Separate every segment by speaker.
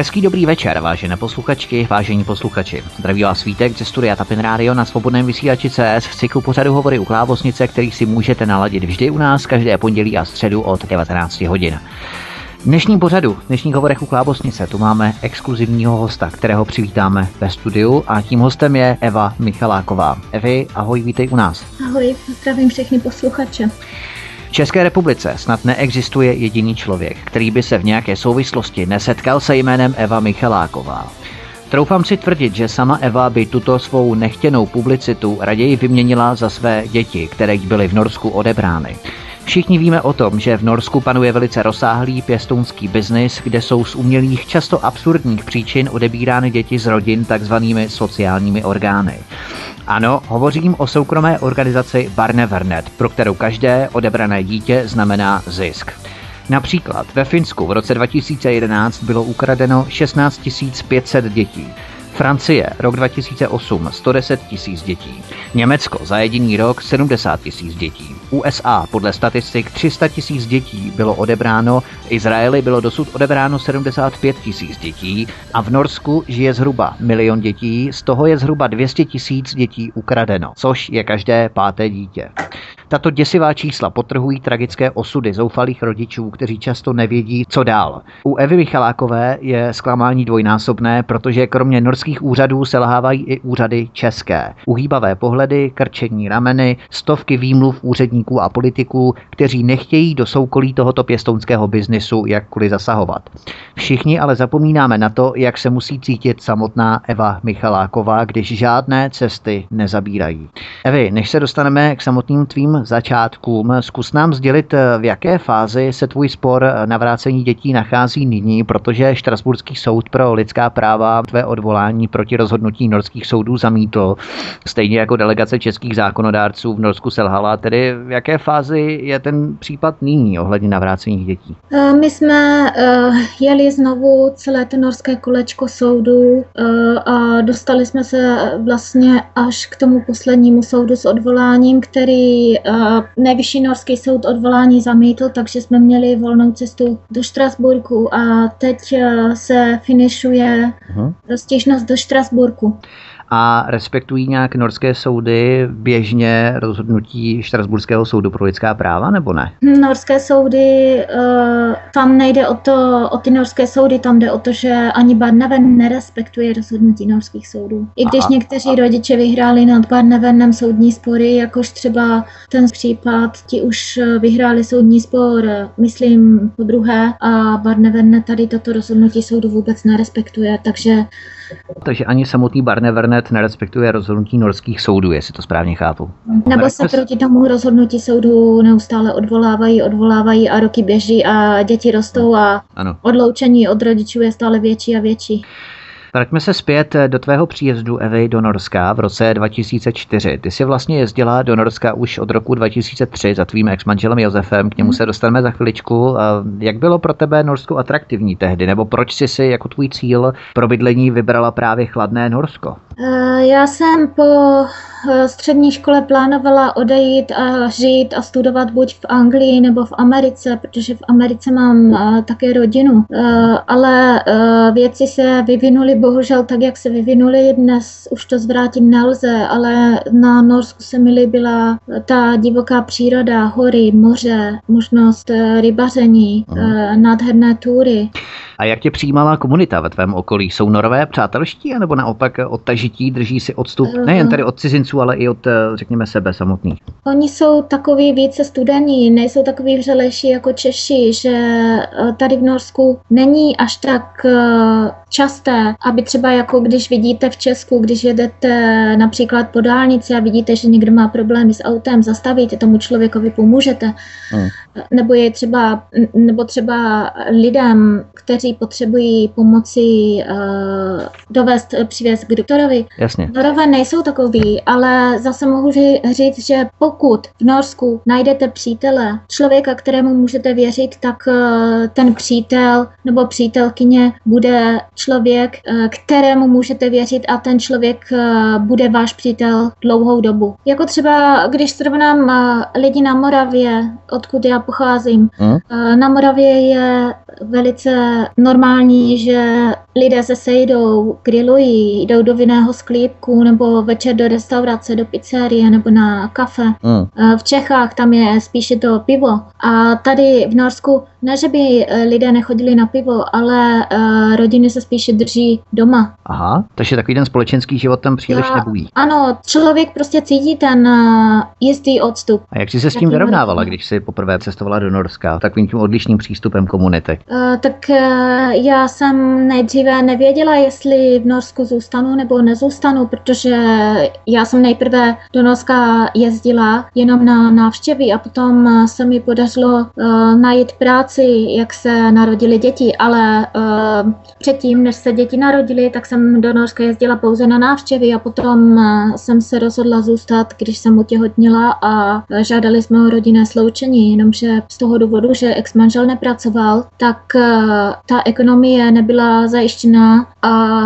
Speaker 1: Hezký dobrý večer, vážené posluchačky, vážení posluchači. Zdraví vás svítek ze studia Tapin Radio na svobodném vysílači CS v cyklu pořadu hovory u Klávosnice, který si můžete naladit vždy u nás každé pondělí a středu od 19 hodin. V dnešním pořadu, v dnešních hovorech u Klábosnice, tu máme exkluzivního hosta, kterého přivítáme ve studiu a tím hostem je Eva Michaláková. Evi, ahoj, vítej u nás.
Speaker 2: Ahoj, zdravím všechny posluchače.
Speaker 1: V České republice snad neexistuje jediný člověk, který by se v nějaké souvislosti nesetkal se jménem Eva Michaláková. Troufám si tvrdit, že sama Eva by tuto svou nechtěnou publicitu raději vyměnila za své děti, které jí byly v Norsku odebrány. Všichni víme o tom, že v Norsku panuje velice rozsáhlý pěstounský biznis, kde jsou z umělých, často absurdních příčin odebírány děti z rodin takzvanými sociálními orgány. Ano, hovořím o soukromé organizaci Barnevernet, pro kterou každé odebrané dítě znamená zisk. Například ve Finsku v roce 2011 bylo ukradeno 16 500 dětí. Francie, rok 2008, 110 tisíc dětí. Německo za jediný rok 70 tisíc dětí. USA podle statistik 300 tisíc dětí bylo odebráno, Izraeli bylo dosud odebráno 75 tisíc dětí a v Norsku žije zhruba milion dětí, z toho je zhruba 200 tisíc dětí ukradeno, což je každé páté dítě. Tato děsivá čísla potrhují tragické osudy zoufalých rodičů, kteří často nevědí, co dál. U Evy Michalákové je zklamání dvojnásobné, protože kromě norských úřadů selhávají i úřady české. Uhýbavé pohledy, krčení rameny, stovky výmluv úředníků a politiků, kteří nechtějí do soukolí tohoto pěstounského biznisu jakkoliv zasahovat. Všichni ale zapomínáme na to, jak se musí cítit samotná Eva Michaláková, když žádné cesty nezabírají. Evi, než se dostaneme k samotným tvým začátkům. Zkus nám sdělit, v jaké fázi se tvůj spor na vrácení dětí nachází nyní, protože Štrasburský soud pro lidská práva tvé odvolání proti rozhodnutí norských soudů zamítl, stejně jako delegace českých zákonodárců v Norsku selhala. Tedy v jaké fázi je ten případ nyní ohledně navrácení dětí?
Speaker 2: Eh, my jsme jeli znovu celé to norské kolečko soudu uh, a dostali jsme se vlastně až k tomu poslednímu soudu s odvoláním, který nejvyšší norský soud odvolání zamítl, takže jsme měli volnou cestu do Štrasburku a teď se finišuje stěžnost do Štrasburku
Speaker 1: a respektují nějak norské soudy běžně rozhodnutí Štrasburského soudu pro lidská práva, nebo ne?
Speaker 2: Norské soudy, uh, tam nejde o to, o ty norské soudy, tam jde o to, že ani Barneven nerespektuje rozhodnutí norských soudů. I když Aha. někteří rodiče vyhráli nad Barnevenem soudní spory, jakož třeba ten případ, ti už vyhráli soudní spor, myslím, po druhé a Barneven tady toto rozhodnutí soudu vůbec nerespektuje, takže
Speaker 1: takže ani samotný Barnevernet nerespektuje rozhodnutí norských soudů, jestli to správně chápu.
Speaker 2: Nebo se proti tomu rozhodnutí soudu neustále odvolávají, odvolávají a roky běží a děti rostou a ano. odloučení od rodičů je stále větší a větší.
Speaker 1: Vraťme se zpět do tvého příjezdu Evy do Norska v roce 2004. Ty jsi vlastně jezdila do Norska už od roku 2003 za tvým ex-manželem Josefem, k němu mhm. se dostaneme za chviličku. Jak bylo pro tebe Norsko atraktivní tehdy, nebo proč jsi si jako tvůj cíl pro bydlení vybrala právě chladné Norsko?
Speaker 2: Eh, já jsem po eh, střední škole plánovala odejít a žít a studovat buď v Anglii nebo v Americe, protože v Americe mám eh, také rodinu. Ale věci se vyvinuly bohužel tak, jak se vyvinuly. Dnes už to zvrátit nelze, ale na Norsku se mi líbila ta divoká příroda, hory, moře, možnost rybaření, uh nádherné tury.
Speaker 1: A jak tě přijímala komunita ve tvém okolí? Jsou norové přátelští, anebo naopak odtažití, drží si odstup nejen tady od cizinců, ale i od, eh, řekněme, sebe samotných?
Speaker 2: Oni jsou takový více studení, nejsou takový vřelejší jako Češi, že eh, tady v Norsku není až tak eh, časté, aby třeba jako když vidíte v Česku, když jedete například po dálnici a vidíte, že někdo má problémy s autem, zastavíte tomu člověkovi, pomůžete. Hmm. Nebo je třeba, nebo třeba lidem, kteří potřebují pomoci uh, dovést, přivést k doktorovi.
Speaker 1: Jasně.
Speaker 2: Norové nejsou takový, ale zase mohu říct, že pokud v Norsku najdete přítele, člověka, kterému můžete věřit, tak uh, ten přítel nebo přítelkyně bude člověk, uh, kterému můžete věřit a ten člověk uh, bude váš přítel dlouhou dobu. Jako třeba, když srovnám uh, lidi na Moravě, odkud já pocházím. Hmm? Uh, na Moravě je velice normální, že lidé se sejdou, grillují, jdou do vinného sklípku nebo večer do restaurace, do pizzerie nebo na kafe. Mm. V Čechách tam je spíše to pivo. A tady v Norsku ne, že by eh, lidé nechodili na pivo, ale uh, rodiny se spíše drží doma.
Speaker 1: Aha, takže takový ten společenský život tam příliš Já, nebují.
Speaker 2: Ano, člověk prostě cítí ten uh, jistý odstup.
Speaker 1: A jak jsi se s tím vyrovnávala, když jsi poprvé cestovala do Norska, takovým tím odlišným přístupem komunity?
Speaker 2: Uh, tak uh, já jsem nejdříve nevěděla, jestli v Norsku zůstanu nebo nezůstanu, protože já jsem nejprve do Norska jezdila jenom na návštěvy a potom se mi podařilo uh, najít práci situaci, jak se narodili děti, ale uh, předtím, než se děti narodili, tak jsem do Norska jezdila pouze na návštěvy a potom uh, jsem se rozhodla zůstat, když jsem utěhotnila a žádali jsme o rodinné sloučení, jenomže z toho důvodu, že ex-manžel nepracoval, tak uh, ta ekonomie nebyla zajištěná a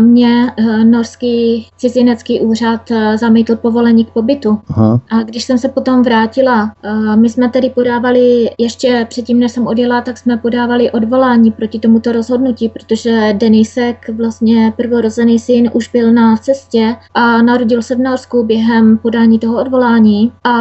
Speaker 2: mě norský cizinecký úřad zamítl povolení k pobytu. Aha. A když jsem se potom vrátila, my jsme tedy podávali ještě předtím, než jsem jsem odjela, tak jsme podávali odvolání proti tomuto rozhodnutí, protože Denisek, vlastně prvorozený syn, už byl na cestě a narodil se v Norsku během podání toho odvolání. A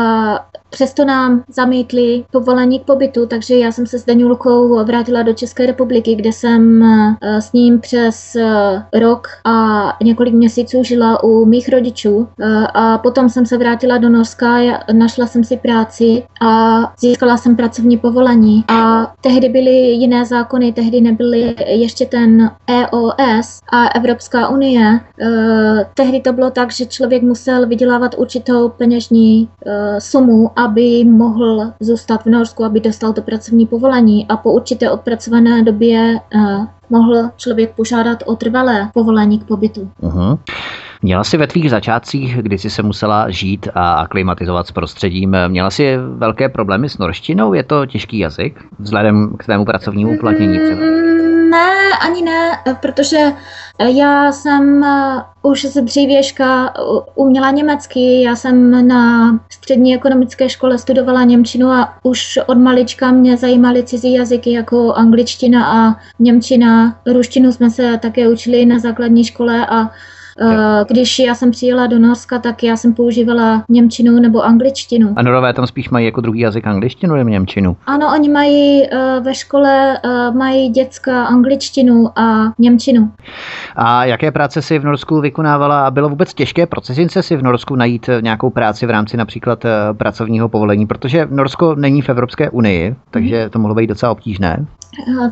Speaker 2: Přesto nám zamítli povolení k pobytu, takže já jsem se s Daňulkou vrátila do České republiky, kde jsem eh, s ním přes eh, rok a několik měsíců žila u mých rodičů. Eh, a potom jsem se vrátila do Norska, našla jsem si práci a získala jsem pracovní povolení. A tehdy byly jiné zákony, tehdy nebyly ještě ten EOS a Evropská unie. Tehdy to bylo tak, že člověk musel vydělávat určitou peněžní sumu aby mohl zůstat v Norsku, aby dostal to pracovní povolení a po určité odpracované době uh, mohl člověk požádat o trvalé povolení k pobytu. Uh-huh.
Speaker 1: Měla jsi ve tvých začátcích, kdy jsi se musela žít a aklimatizovat s prostředím, měla jsi velké problémy s norštinou? Je to těžký jazyk vzhledem k tvému pracovnímu uplatnění třeba?
Speaker 2: Ne, ani ne, protože já jsem už z dřívěžka uměla německy, já jsem na střední ekonomické škole studovala Němčinu a už od malička mě zajímaly cizí jazyky jako angličtina a Němčina. Ruštinu jsme se také učili na základní škole a Eh, když já jsem přijela do Norska, tak já jsem používala Němčinu nebo angličtinu.
Speaker 1: A Norové tam spíš mají jako druhý jazyk angličtinu nebo Němčinu?
Speaker 2: Ano, oni mají eh, ve škole eh, mají dětská angličtinu a Němčinu.
Speaker 1: A jaké práce si v Norsku vykonávala? A bylo vůbec těžké pro cizince si v Norsku najít nějakou práci v rámci například pracovního povolení? Protože Norsko není v Evropské unii, takže to mohlo být docela obtížné.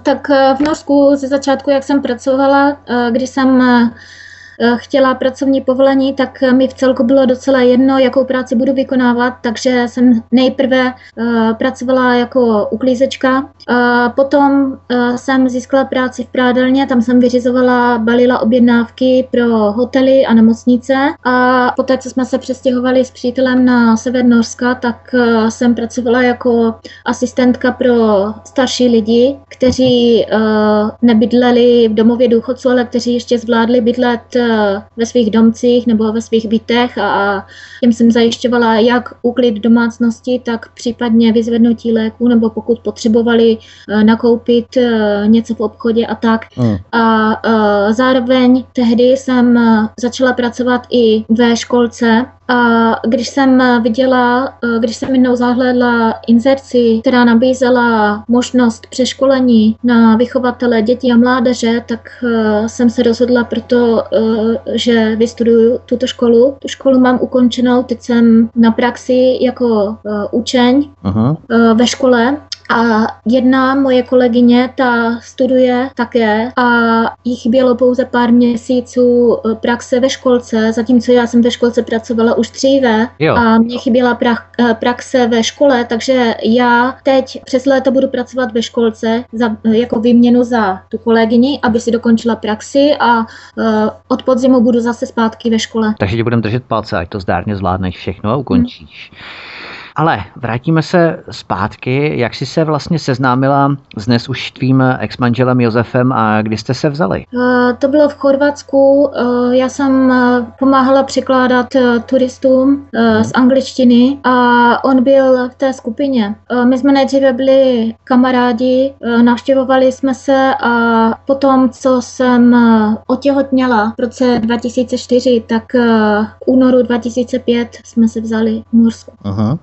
Speaker 2: Tak v Norsku ze začátku, jak jsem pracovala, když jsem Eh, chtěla pracovní povolení, tak mi v celku bylo docela jedno, jakou práci budu vykonávat, takže jsem nejprve eh, pracovala jako uklízečka, potom eh, jsem získala práci v prádelně, tam jsem vyřizovala, balila objednávky pro hotely a nemocnice. A poté, co jsme se přestěhovali s přítelem na sever Norska, tak jsem pracovala jako asistentka pro starší lidi, kteří nebydleli v domově důchodců, ale kteří ještě zvládli bydlet ve svých domcích nebo ve svých bytech a těm jsem zajišťovala jak úklid domácnosti, tak případně vyzvednutí léku nebo pokud potřebovali eh, nakoupit eh, něco v obchodě a tak. Mm. A eh, zároveň tehdy jsem začala pracovat i ve školce a když jsem viděla, když jsem jednou zahlédla inzerci, která nabízela možnost přeškolení na vychovatele dětí a mládeže, tak eh, jsem se rozhodla proto, eh, že vystuduju tuto školu. Tu školu mám ukončenou, teď jsem na praxi jako učeň Aha. ve škole a jedna moje kolegyně, ta studuje také a jí chybělo pouze pár měsíců eh, praxe ve školce, zatímco já jsem ve školce pracovala už dříve jo. a mě chyběla pra, eh, praxe ve škole, takže já teď přes léto budu pracovat ve školce za, jako výměnu za tu kolegyni, aby si dokončila praxi a uh, od podzimu budu zase zpátky ve škole.
Speaker 1: Takže ti budeme držet palce, ať to zdárně zvládneš všechno a ukončíš. Hmm. Ale vrátíme se zpátky, jak jsi se vlastně seznámila s dnes už tvým exmanželem Josefem a kdy jste se vzali?
Speaker 2: Uh, to bylo v Chorvatsku. Uh, já jsem pomáhala překládat turistům z angličtiny a on byl v té skupině. My jsme nejdříve byli kamarádi, navštěvovali jsme se a potom, co jsem otěhotněla v roce 2004, tak únoru 2005 jsme se vzali v Norsku.
Speaker 1: Uh-huh.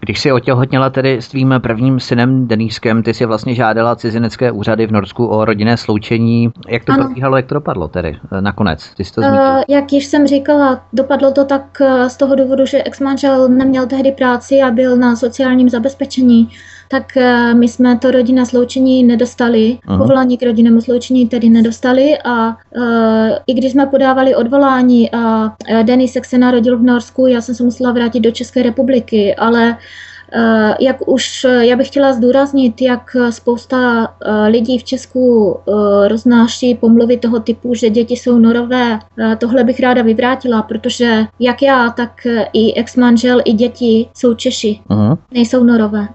Speaker 1: Když si otěhotněla tedy s tvým prvním synem Denískem, ty si vlastně žádala cizinecké úřady v Norsku o rodinné sloučení. Jak to probíhalo, jak to dopadlo tedy eh, nakonec? Ty jsi to uh,
Speaker 2: jak již jsem říkala, dopadlo to tak eh, z toho důvodu, že ex-manžel neměl tehdy práci a byl na sociálním zabezpečení tak eh, my jsme to rodinné sloučení nedostali, Aha. povolání k rodinnému sloučení tedy nedostali a uh, i když jsme podávali odvolání a Denisek se narodil v Norsku, já jsem se musela vrátit do České republiky, ale Eh, jak už eh, já bych chtěla zdůraznit, jak spousta eh, lidí v Česku roznáší pomluvy toho typu, že děti jsou norové, tohle bych ráda vyvrátila, protože jak já, tak i ex-manžel, i děti jsou Češi, uh-huh. nejsou norové.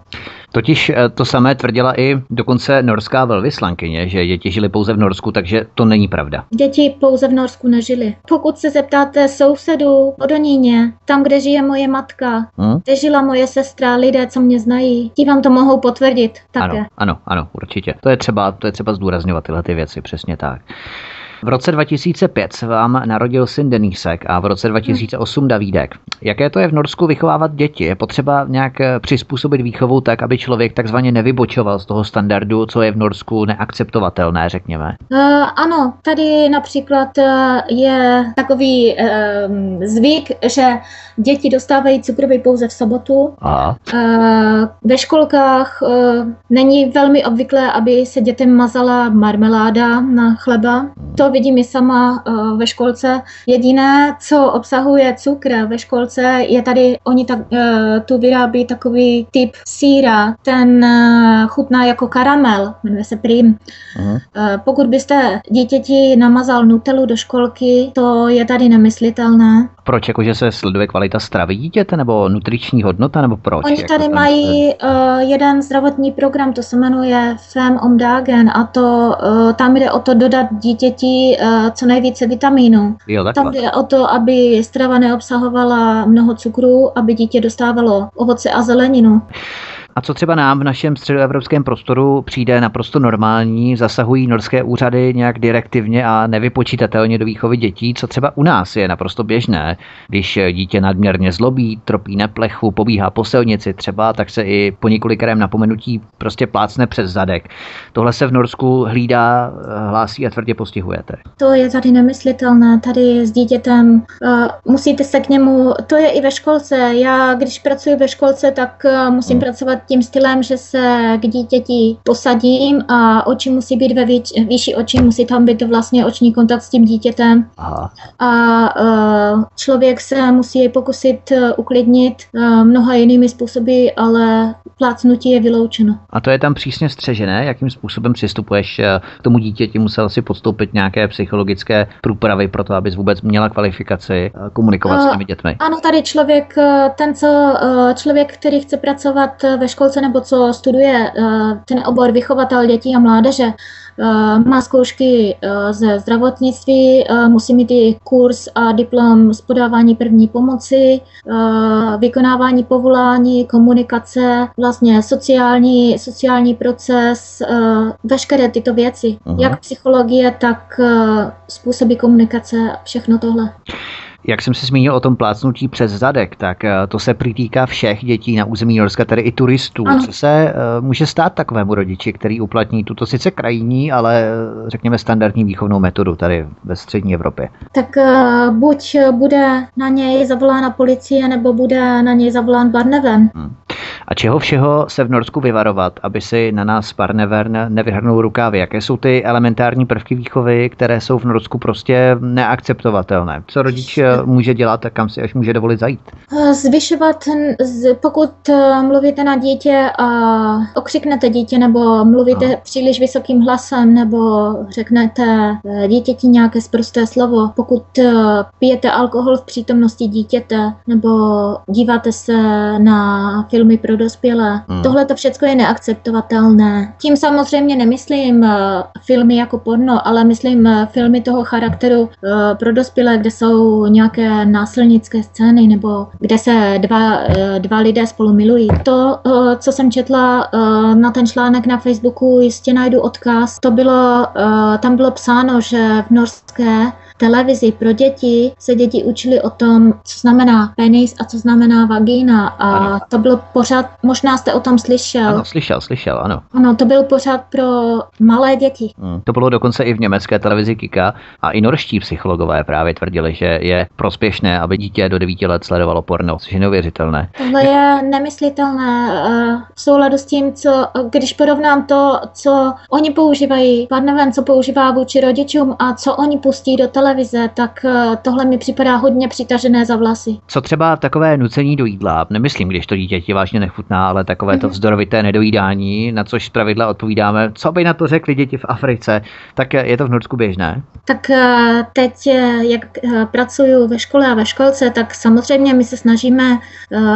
Speaker 1: Totiž eh, to samé tvrdila i dokonce norská velvyslankyně, že děti žili pouze v Norsku, takže to není pravda.
Speaker 2: Děti pouze v Norsku nežili. Pokud se zeptáte sousedů o Doníně, tam, kde žije moje matka, hmm? kde žila moje sestra, lidé, co mě znají, ti vám to mohou potvrdit také.
Speaker 1: Ano, ano, ano, určitě. To je třeba, to je třeba zdůrazňovat tyhle ty věci, přesně tak. V roce 2005 se vám narodil syn Denísek a v roce 2008 Davídek. Jaké to je v Norsku vychovávat děti? Je potřeba nějak eh, přizpůsobit výchovu tak, aby člověk takzvaně nevybočoval z toho standardu, co je v Norsku neakceptovatelné, řekněme?
Speaker 2: Uh, ano, tady například uh, je takový uh, zvyk, že děti dostávají cukroví pouze v sobotu. Uh, ve školkách uh, není velmi obvyklé, aby se dětem mazala marmeláda na chleba. To vidím i sama uh, ve školce. Jediné, co obsahuje cukr ve školce, je tady, oni tak, uh, tu vyrábí takový typ síra, ten uh, chutná jako karamel, jmenuje se prim. Pokud byste dítěti namazal nutelu do školky, to je tady nemyslitelné.
Speaker 1: Proč? Jakože se sleduje kvalita stravy dítěte nebo nutriční hodnota nebo proč?
Speaker 2: Oni tady jako mají uh, jeden zdravotní program, to se jmenuje Fem om Dagen a to uh, tam jde o to dodat dítěti uh, co nejvíce vitamínů. Jo, tam jde o to, aby strava neobsahovala mnoho cukru, aby dítě dostávalo ovoce a zeleninu.
Speaker 1: A co třeba nám v našem středoevropském prostoru přijde naprosto normální, zasahují norské úřady nějak direktivně a nevypočítatelně do výchovy dětí, co třeba u nás je naprosto běžné. Když dítě nadměrně zlobí, tropí neplechu, pobíhá po silnici třeba, tak se i po několikrém napomenutí prostě plácne přes zadek. Tohle se v Norsku hlídá, hlásí a tvrdě postihujete.
Speaker 2: To je tady nemyslitelné. Tady s dítětem uh, musíte se k němu, to je i ve školce. Já, když pracuji ve školce, tak uh, musím hmm. pracovat tím stylem, že se k dítěti posadím a oči musí být ve výš, výši očí, musí tam být vlastně oční kontakt s tím dítětem. Aha. A uh, člověk se musí pokusit e, uklidnit uh, mnoha jinými způsoby, ale plácnutí je vyloučeno.
Speaker 1: A to je tam přísně střežené? Jakým způsobem přistupuješ e, k tomu dítěti? Musel si podstoupit nějaké psychologické průpravy pro to, abys vůbec měla kvalifikaci komunikovat uh, s těmi dětmi?
Speaker 2: Ano, tady člověk, ten, co člověk, který chce pracovat ve školce nebo co studuje eh, ten obor vychovatel dětí a mládeže, eh, má zkoušky eh, ze zdravotnictví, musí mít i kurz a diplom z podávání první pomoci, vykonávání povolání, komunikace, vlastně sociální, sociální proces, veškeré tyto věci, Aha. jak psychologie, tak způsoby komunikace, všechno tohle.
Speaker 1: Jak jsem se zmínil o tom plácnutí přes zadek, tak eh, to se přitýká všech dětí na území Norska, tedy i turistů. Ano. Co se uh, může stát takovému rodiči, který uplatní tuto sice krajní, ale eh, řekněme standardní výchovnou metodu tady ve střední Evropě?
Speaker 2: Tak buď bude na něj zavolána policie, nebo bude na něj zavolán Barnevem. Hmm.
Speaker 1: A čeho všeho se v Norsku vyvarovat, aby si na nás Parnevern nevyhrnul rukávy? Jaké jsou ty elementární prvky výchovy, které jsou v Norsku prostě neakceptovatelné? Co rodič eh, může dělat a kam si až může dovolit zajít?
Speaker 2: Eh, zvyšovat, pokud eh, mluvíte na dítě a okřiknete dítě nebo mluvíte no. příliš vysokým hlasem nebo řeknete dítěti nějaké zprosté slovo, pokud pijete alkohol v přítomnosti dítěte nebo díváte se na filmy pro dospělé, hmm. tohle to všechno je neakceptovatelné. Tím samozřejmě nemyslím filmy jako porno, ale myslím filmy toho charakteru pro dospělé, kde jsou nějaké násilnické scény nebo kde se dva, eh, dva lidé spolu milují. To, eh, co jsem četla eh, na ten článek na Facebooku, jistě najdu odkaz, to bylo, tam bylo psáno, že v norské televizi pro děti se děti učili o tom, co znamená penis a co znamená vagína. A ano. to byl pořád, možná jste o tom slyšel.
Speaker 1: Ano, slyšel, slyšel, ano.
Speaker 2: Ano, to byl pořád pro malé děti.
Speaker 1: Hmm, to bylo dokonce i v německé televizi Kika a i norští psychologové právě tvrdili, že je prospěšné, aby dítě do 9 let sledovalo porno, což je neuvěřitelné.
Speaker 2: Tohle je nemyslitelné eh, v souladu s tím, co, když porovnám to, co oni používají, pan nevím, co používá vůči rodičům a co oni pustí do televize, televize, tak eh, tohle mi připadá hodně přitažené za vlasy.
Speaker 1: Co třeba takové nucení do jídla? Nemyslím, když to dítě ti vážně nechutná, ale takové to mhm. vzdorovité nedojídání, na což pravidla odpovídáme. Co by na to řekli děti v Africe? Tak je to v Norsku běžné?
Speaker 2: Tak eh, teď, eh, jak pracuji ve škole a ve školce, tak samozřejmě my se snažíme,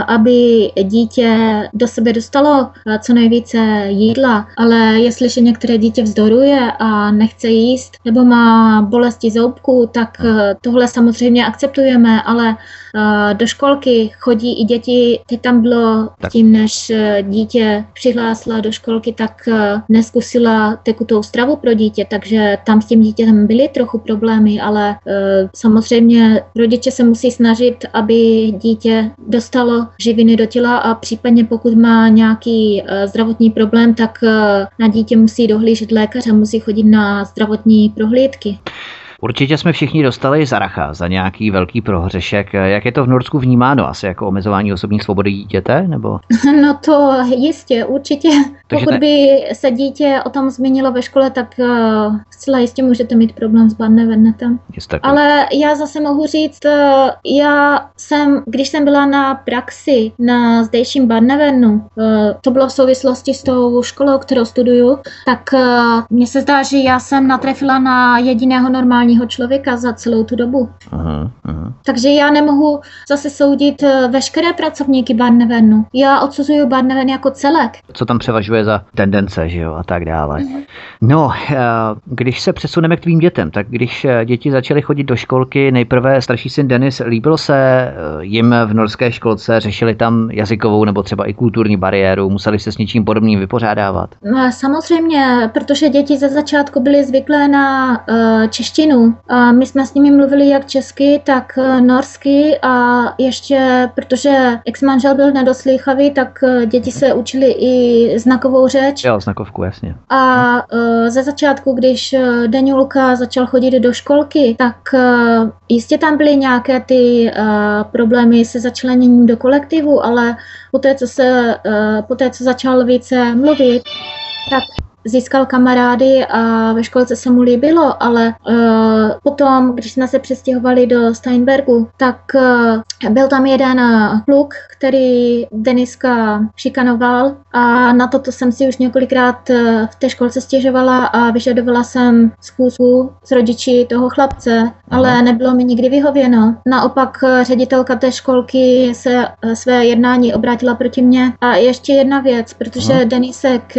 Speaker 2: aby dítě do sebe dostalo co nejvíce jídla, ale jestliže některé dítě vzdoruje a nechce jíst nebo má bolesti zoubku, tak eh, tohle samozřejmě akceptujeme, ale eh, do školky chodí i děti. Teď tam bylo tak. tím, než eh, dítě přihlásila do školky, tak neskusila tekutou stravu pro dítě, takže tam s tím dítětem byly trochu problémy, ale samozřejmě rodiče se musí snažit, aby dítě dostalo živiny do těla a případně pokud má nějaký zdravotní problém, tak na dítě musí dohlížet lékař a musí chodit na zdravotní prohlídky.
Speaker 1: Určitě jsme všichni dostali zaracha za nějaký velký prohřešek. Jak je to v Norsku vnímáno? Asi jako omezování osobních svobody dítěte? Nebo?
Speaker 2: No to jistě, určitě. Takže Pokud by se dítě o tom zmínilo ve škole, tak uh, zcela jistě můžete mít problém s barnevernetem. Ale já zase mohu říct, uh, já jsem, když jsem byla na praxi na zdejším barnevernu, uh, to bylo v souvislosti s tou školou, kterou studuju, tak uh, mně se zdá, že já jsem natrefila na jediného normálního normálního člověka za celou tu dobu. Aha, aha. Takže já nemohu zase soudit eh, veškeré pracovníky Barnevernu. Já odsuzuju Barneven jako celek.
Speaker 1: Co tam převažuje za tendence, že jo, a tak dále. Mhm. No, eh, když se přesuneme k tvým dětem, tak když eh, děti začaly chodit do školky, nejprve starší syn Denis, líbilo se jim v norské školce, řešili tam jazykovou nebo třeba i kulturní bariéru, museli se s něčím podobným vypořádávat?
Speaker 2: No, samozřejmě, protože děti ze začátku byly zvyklé na češtinu, a my jsme s nimi mluvili jak česky, tak eh, norsky a ještě, protože ex-manžel byl nedoslýchavý, tak eh, děti se učili i znakovou řeč.
Speaker 1: Jo, znakovku, jasně.
Speaker 2: A uh, ze začátku, když Denulka začal chodit do školky, tak jistě tam byly nějaké ty problémy se začleněním do kolektivu, ale poté, co se, poté, co začal více mluvit, tak získal kamarády a ve školce se mu líbilo, ale uh, potom, když jsme se přestěhovali do Steinbergu, tak uh, byl tam jeden kluk, který Deniska šikanoval a na toto jsem si už několikrát uh, v té školce stěžovala a vyžadovala jsem zkusku s rodiči toho chlapce, ale nebylo mi nikdy vyhověno. Naopak ředitelka té školky se své jednání obrátila proti mně. A ještě jedna věc, protože Denisek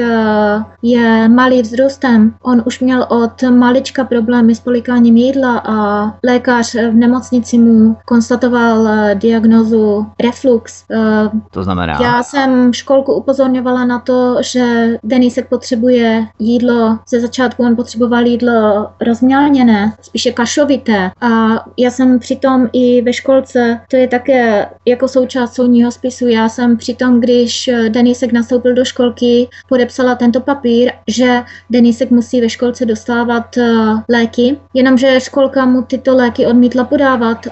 Speaker 2: je malý vzrůstem. On už měl od malička problémy s polikáním jídla a lékař v nemocnici mu konstatoval eh, diagnozu reflux.
Speaker 1: Eh, to znamená?
Speaker 2: Já jsem školku upozorňovala na to, že Denisek potřebuje jídlo. Ze začátku on potřeboval jídlo rozmělněné, spíše kašovité. A já jsem přitom i ve školce, to je také jako součást soudního spisu, já jsem přitom, když Denisek nastoupil do školky, podepsala tento papír že Denisek musí ve školce dostávat uh, léky, jenomže školka mu tyto léky odmítla podávat.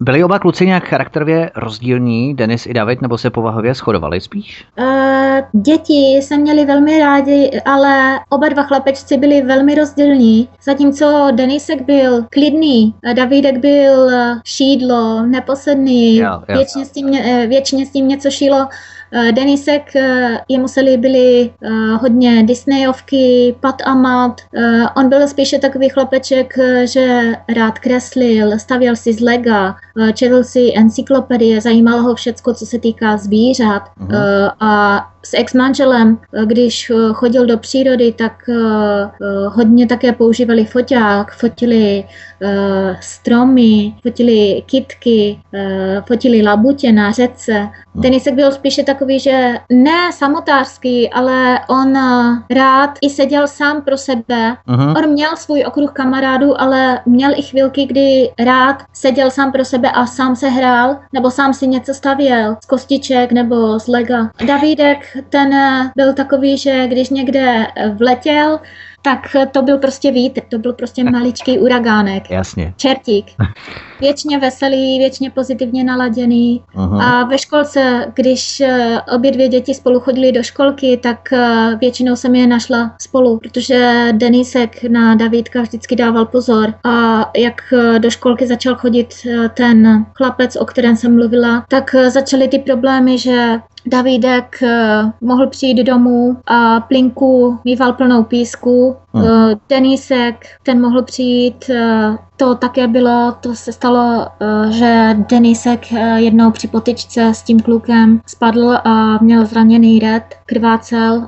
Speaker 1: Byli oba kluci nějak charakterově rozdílní, Denis i David, nebo se povahově shodovali spíš?
Speaker 2: Uh, děti se měli velmi rádi, ale oba dva chlapečci byli velmi rozdílní. Zatímco Denisek byl klidný, Davidek byl šídlo, neposedný, jo, jo. Věčně, s tím, věčně s tím něco šílo. Eh, Denisek, eh, jemu se líbily eh, hodně Disneyovky, Pat a Mat. On byl spíše takový chlapeček, že rád kreslil, stavěl si z lega, četl si encyklopedie, zajímalo ho všecko, co se týká zvířat. Uh-huh. A s ex-manželem, když chodil do přírody, tak hodně také používali foťák, fotili stromy, fotili kitky, fotili labutě na řece. Denisek byl spíše takový, že ne samotářský, ale on rád i seděl sám pro sebe. Uh-huh. On měl svůj okruh kamarádů, ale měl i chvilky, kdy rád seděl sám pro sebe a sám se hrál, nebo sám si něco stavěl z kostiček nebo z lega. Davídek, ten byl takový, že když někde vletěl, tak to byl prostě vítr, to byl prostě maličký uragánek.
Speaker 1: Jasně.
Speaker 2: Čertík. Věčně veselý, věčně pozitivně naladěný. Uh-huh. A ve školce, když eh, obě dvě děti spolu chodili do školky, tak eh, většinou jsem je našla spolu, protože Denisek na Davídka vždycky dával pozor. A jak eh, do školky začal chodit ten chlapec, o kterém jsem mluvila, tak začaly ty problémy, že Davidek uh, mohl přijít domů a plinku mýval plnou písku. Hmm. Uh, Denisek, ten mohl přijít, uh, to také bylo, to se stalo, uh, že Denisek uh, jednou při potyčce s tím klukem spadl a měl zraněný red, krvácel.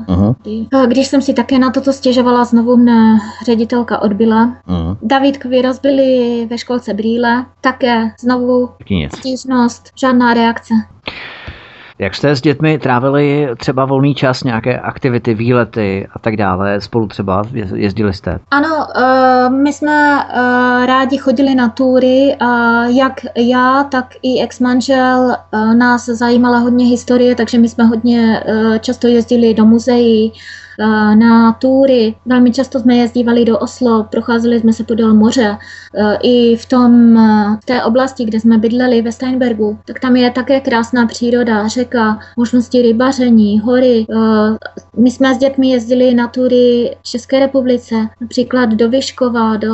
Speaker 2: Uh, když jsem si také na toto stěžovala, znovu mne ředitelka odbila. Uh-huh. Davidkovi rozbili ve školce brýle, také znovu stížnost, žádná reakce.
Speaker 1: Jak jste s dětmi trávili třeba volný čas, nějaké aktivity, výlety a tak dále? Spolu třeba jezdili jste?
Speaker 2: Ano, uh, my jsme uh, rádi chodili na túry a jak já, tak i ex-manžel uh, nás zajímala hodně historie, takže my jsme hodně často jezdili do muzeí, Eh, na túry. Velmi často jsme jezdívali do Oslo, procházeli jsme se podél moře. Eh, I v, tom, eh, v té oblasti, kde jsme bydleli ve Steinbergu, tak tam je také krásná příroda, řeka, možnosti rybaření, hory. My jsme s dětmi jezdili na túry v České republice, například do Vyškova, do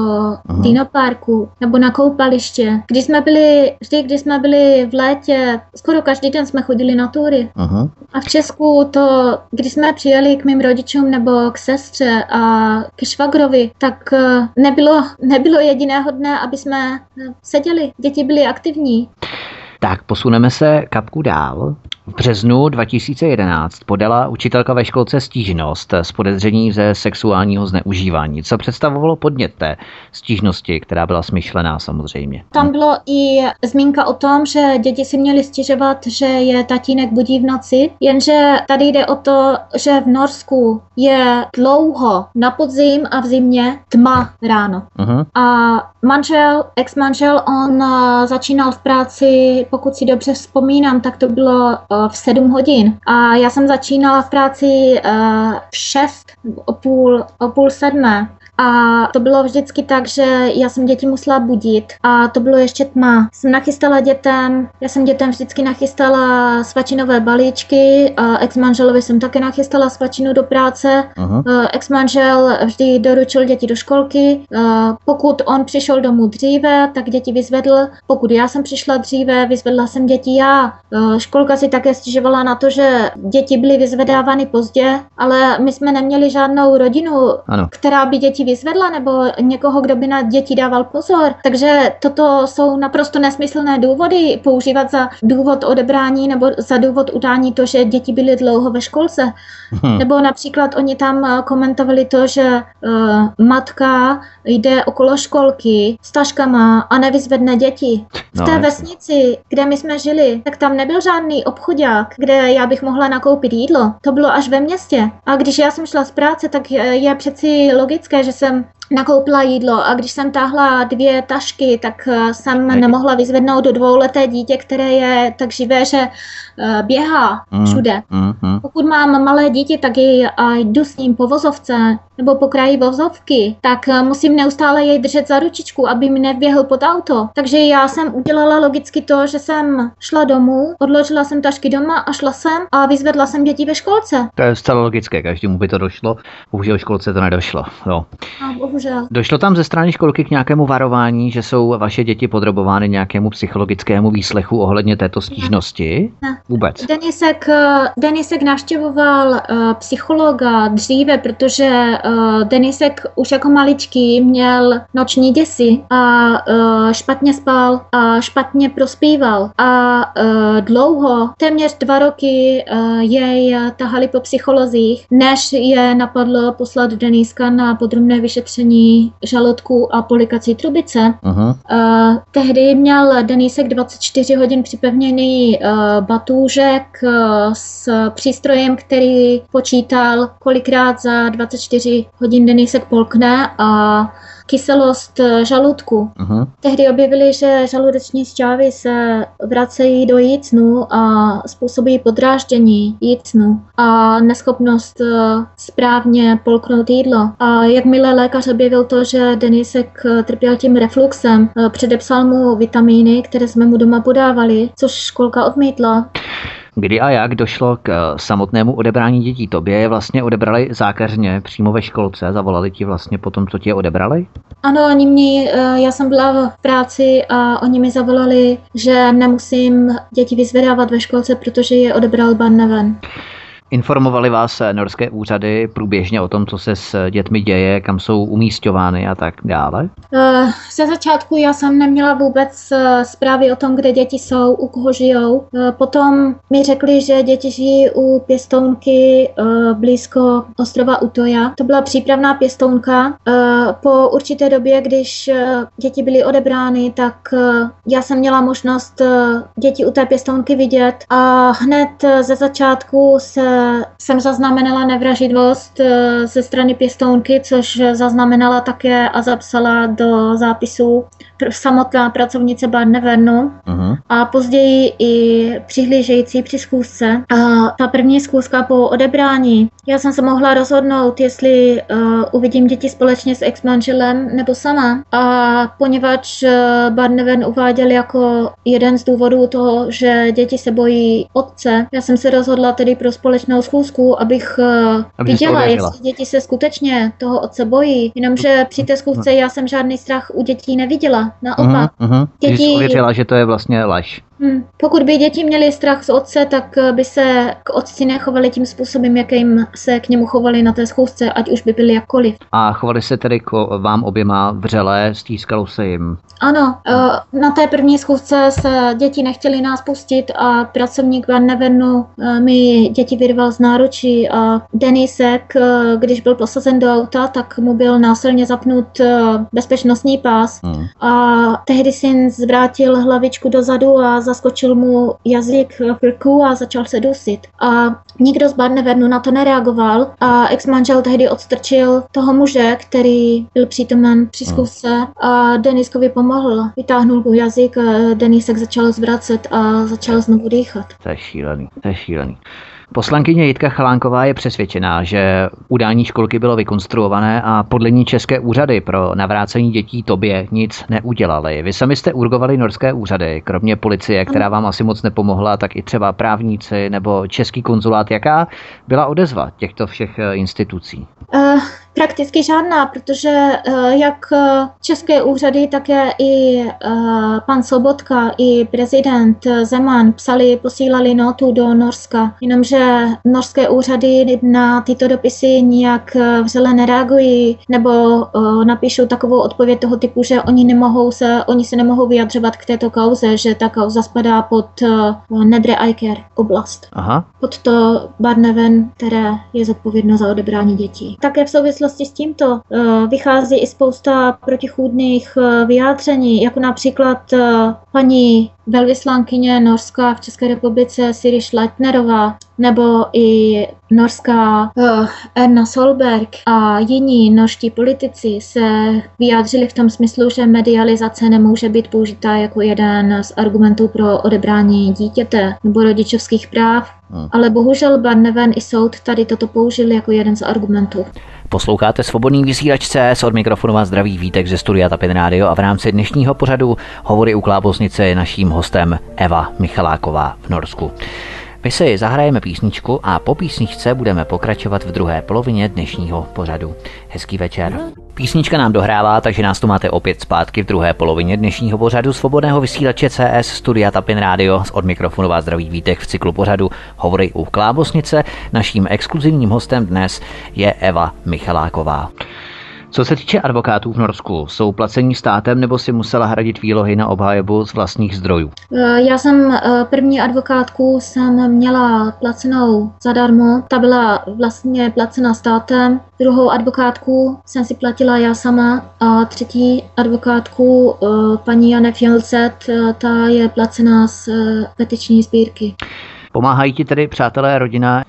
Speaker 2: Dinoparku nebo na koupaliště. Když jsme byli, vždy, když jsme byli v létě, skoro každý den jsme chodili na túry. Aha. A v Česku to, když jsme přijeli k mým rodičům, rodičům nebo k sestře a ke švagrovi, tak eh, nebylo, nebylo jediného dne, aby jsme eh, seděli. Děti byly aktivní.
Speaker 1: Tak posuneme se kapku dál. V březnu 2011 podala učitelka ve školce stížnost z podezření ze sexuálního zneužívání. Co představovalo podnět té stížnosti, která byla smyšlená samozřejmě?
Speaker 2: Tam bylo i zmínka o tom, že děti si měly stěžovat, že je tatínek budí v noci, jenže tady jde o to, že v Norsku je dlouho na podzim a v zimě tma ráno. Uh-huh. A manžel, ex-manžel, on uh, začínal v práci, pokud si dobře vzpomínám, tak to bylo uh, v 7 hodin. A já jsem začínala v práci uh, v 6, o půl, o půl sedmé. A to bylo vždycky tak, že já jsem děti musela budit a to bylo ještě tma. Jsem nachystala dětem, já jsem dětem vždycky nachystala svačinové balíčky a ex-manželovi jsem také nachystala svačinu do práce. Aha. Ex-manžel vždy doručil děti do školky. Pokud on přišel domů dříve, tak děti vyzvedl. Pokud já jsem přišla dříve, vyzvedla jsem děti já. Školka si také stěžovala na to, že děti byly vyzvedávány pozdě, ale my jsme neměli žádnou rodinu, ano. která by děti vyzvedla nebo někoho, kdo by na děti dával pozor. Takže toto jsou naprosto nesmyslné důvody používat za důvod odebrání nebo za důvod udání to, že děti byly dlouho ve školce. Hmm. Nebo například oni tam eh, komentovali to, že uh, matka jde okolo školky s taškama a nevyzvedne děti. V no, té vesnici, kde my jsme žili, tak tam nebyl žádný obchodák, kde já bych mohla nakoupit jídlo. To bylo až ve městě. A když já jsem šla z práce, tak je přeci logické, že jsem nakoupila jídlo a když jsem táhla dvě tašky, tak jsem nemohla vyzvednout do dvouleté dítě, které je tak živé, že běhá mm, všude. Mm, mm. Pokud mám malé dítě, tak jej a jdu s ním po vozovce nebo po kraji vozovky, tak musím neustále jej držet za ručičku, aby mi nevběhl pod auto. Takže já jsem udělala logicky to, že jsem šla domů, odložila jsem tašky doma a šla jsem a vyzvedla jsem děti ve školce.
Speaker 1: To je zcela logické, každému by to došlo. Bohužel školce to nedošlo. Jo.
Speaker 2: A bohužel.
Speaker 1: Došlo tam ze strany školky k nějakému varování, že jsou vaše děti podrobovány nějakému psychologickému výslechu ohledně této stížnosti?
Speaker 2: Ne.
Speaker 1: Vůbec.
Speaker 2: Denisek, Denisek navštěvoval uh, psychologa dříve, protože uh, Denisek už jako maličký měl noční děsi a uh, špatně spal a špatně prospíval a uh, dlouho, téměř dva roky uh, jej tahali po psycholozích, než je napadlo poslat Deniska na podrobné vyšetření žaludku a polikací trubice. Uh-huh. Uh, tehdy měl Denisek 24 hodin připevněný uh, batůžek uh, s přístrojem, který počítal, kolikrát za 24 hodin Denisek polkne a kyselost eh, žaludku. Uh-huh. Tehdy objevili, že žaludeční šťávy se vracejí do jícnu a způsobí podráždění jícnu a neschopnost eh, správně polknout jídlo. A jakmile lékař objevil to, že Denisek eh, trpěl tím refluxem, předepsal mu vitamíny, které jsme mu doma podávali, což školka odmítla.
Speaker 1: Kdy a jak došlo k eh, samotnému odebrání dětí? Tobě je vlastně odebrali zákeřně přímo ve školce, zavolali ti vlastně potom, co ti je odebrali?
Speaker 2: Ano, oni mě, eh, já jsem byla v práci a oni mi zavolali, že nemusím děti vyzvedávat ve školce, protože je odebral Barneven.
Speaker 1: Informovali vás norské úřady průběžně o tom, co se s dětmi děje, kam jsou umístěvány a tak dále?
Speaker 2: Eh, ze začátku já jsem neměla vůbec eh, zprávy o tom, kde děti jsou, u koho žijou. Eh, potom mi řekli, že děti žijí u pěstounky blízko ostrova Utoja. To byla přípravná pěstounka. Po určité době, když děti byly odebrány, tak já jsem měla možnost děti u té pěstounky vidět a hned ze začátku se jsem zaznamenala nevraživost eh, ze strany pěstounky, což zaznamenala také a zapsala do zápisu samotná pracovnice Barnevernu uh-huh. a později i přihlížející při schůzce. A ta první schůzka po odebrání, já jsem se mohla rozhodnout, jestli uh, uvidím děti společně s ex-manželem nebo sama. A poněvadž uh, Barnevern uváděl jako jeden z důvodů toho, že děti se bojí otce, já jsem se rozhodla tedy pro společnou schůzku, abych uh, viděla, jestli děti se skutečně toho otce bojí. Jenomže při té schůzce já jsem žádný strach u dětí neviděla. Naopak. Uh-huh, uh-huh.
Speaker 1: Děti... Jsi ověřila, že to je vlastně lež.
Speaker 2: Hmm. Pokud by děti měly strach z otce, tak eh, by se k otci nechovali tím způsobem, jakým se k němu chovali na té schůzce, ať už by byli jakkoliv.
Speaker 1: A chovali se tedy k vám oběma vřelé, stýskalo se jim?
Speaker 2: Ano, eh, na té první schůzce se děti nechtěli nás pustit a pracovník Van Nevernu eh, mi děti vyrval z náručí a Denisek, když byl posazen do auta, tak mu byl násilně zapnut bezpečnostní pás hmm. a tehdy syn zvrátil hlavičku dozadu a zaskočil mu jazyk v krku a začal se dusit. A nikdo z Barnevernu na to nereagoval a ex-manžel tehdy odstrčil toho muže, který byl přítomen při zkuse a Deniskovi pomohl. Vytáhnul mu jazyk, Denisek začal zvracet a začal znovu dýchat.
Speaker 1: To je šílený, to je šílený. Poslankyně Jitka Chalánková je přesvědčená, že udání školky bylo vykonstruované a podle ní české úřady pro navrácení dětí tobě nic neudělali. Vy sami jste urgovali norské úřady, kromě policie, která vám asi moc nepomohla, tak i třeba právníci nebo český konzulát. Jaká byla odezva těchto všech eh, institucí?
Speaker 2: Uh, prakticky žádná, protože uh, jak české úřady, také i uh, pan Sobotka, i prezident Zeman psali, posílali notu do Norska, jenomže norské úřady na tyto dopisy nijak vřele nereagují nebo uh, napíšou takovou odpověď toho typu, že oni nemohou se, oni se nemohou vyjadřovat k této kauze, že ta kauza spadá pod uh, Nedre Eiker oblast. Aha. Pod to Barneven, které je zodpovědno za odebrání dětí. Také v souvislosti s tímto eh, vychází i spousta protichůdných eh, vyjádření, jako například eh, paní velvyslankyně Norska v České republice Siri Schleitnerová nebo i norská uh, Erna Solberg a jiní norští politici se vyjádřili v tom smyslu, že medializace nemůže být použitá jako jeden z argumentů pro odebrání dítěte nebo rodičovských práv. Ale bohužel Barneven i soud tady toto použili jako jeden z argumentů.
Speaker 1: Posloucháte svobodný vysílač CS od mikrofonu vás zdraví Vítek ze studia Tapin Radio a v rámci dnešního pořadu hovory u Klábosnice je naším hostem Eva Michaláková v Norsku. My si zahrajeme písničku a po písničce budeme pokračovat v druhé polovině dnešního pořadu. Hezký večer. Písnička nám dohrává, takže nás tu máte opět zpátky v druhé polovině dnešního pořadu svobodného vysílače CS Studia Tapin Radio. Od mikrofonu vás zdraví vítek v cyklu pořadu Hovory u Klábosnice. Naším exkluzivním hostem dnes je Eva Michaláková. Co se týče advokátů v Norsku, jsou placení státem nebo si musela hradit výlohy na obhajobu z vlastních zdrojů?
Speaker 2: Eh, já jsem eh, první advokátku jsem měla placenou zadarmo. Ta byla vlastně placena státem. Druhou advokátku jsem si platila já sama a třetí advokátku eh, paní Jane Fjellset, ta je placená z petiční sbírky.
Speaker 1: Pomáhají ti tedy přátelé, rodina?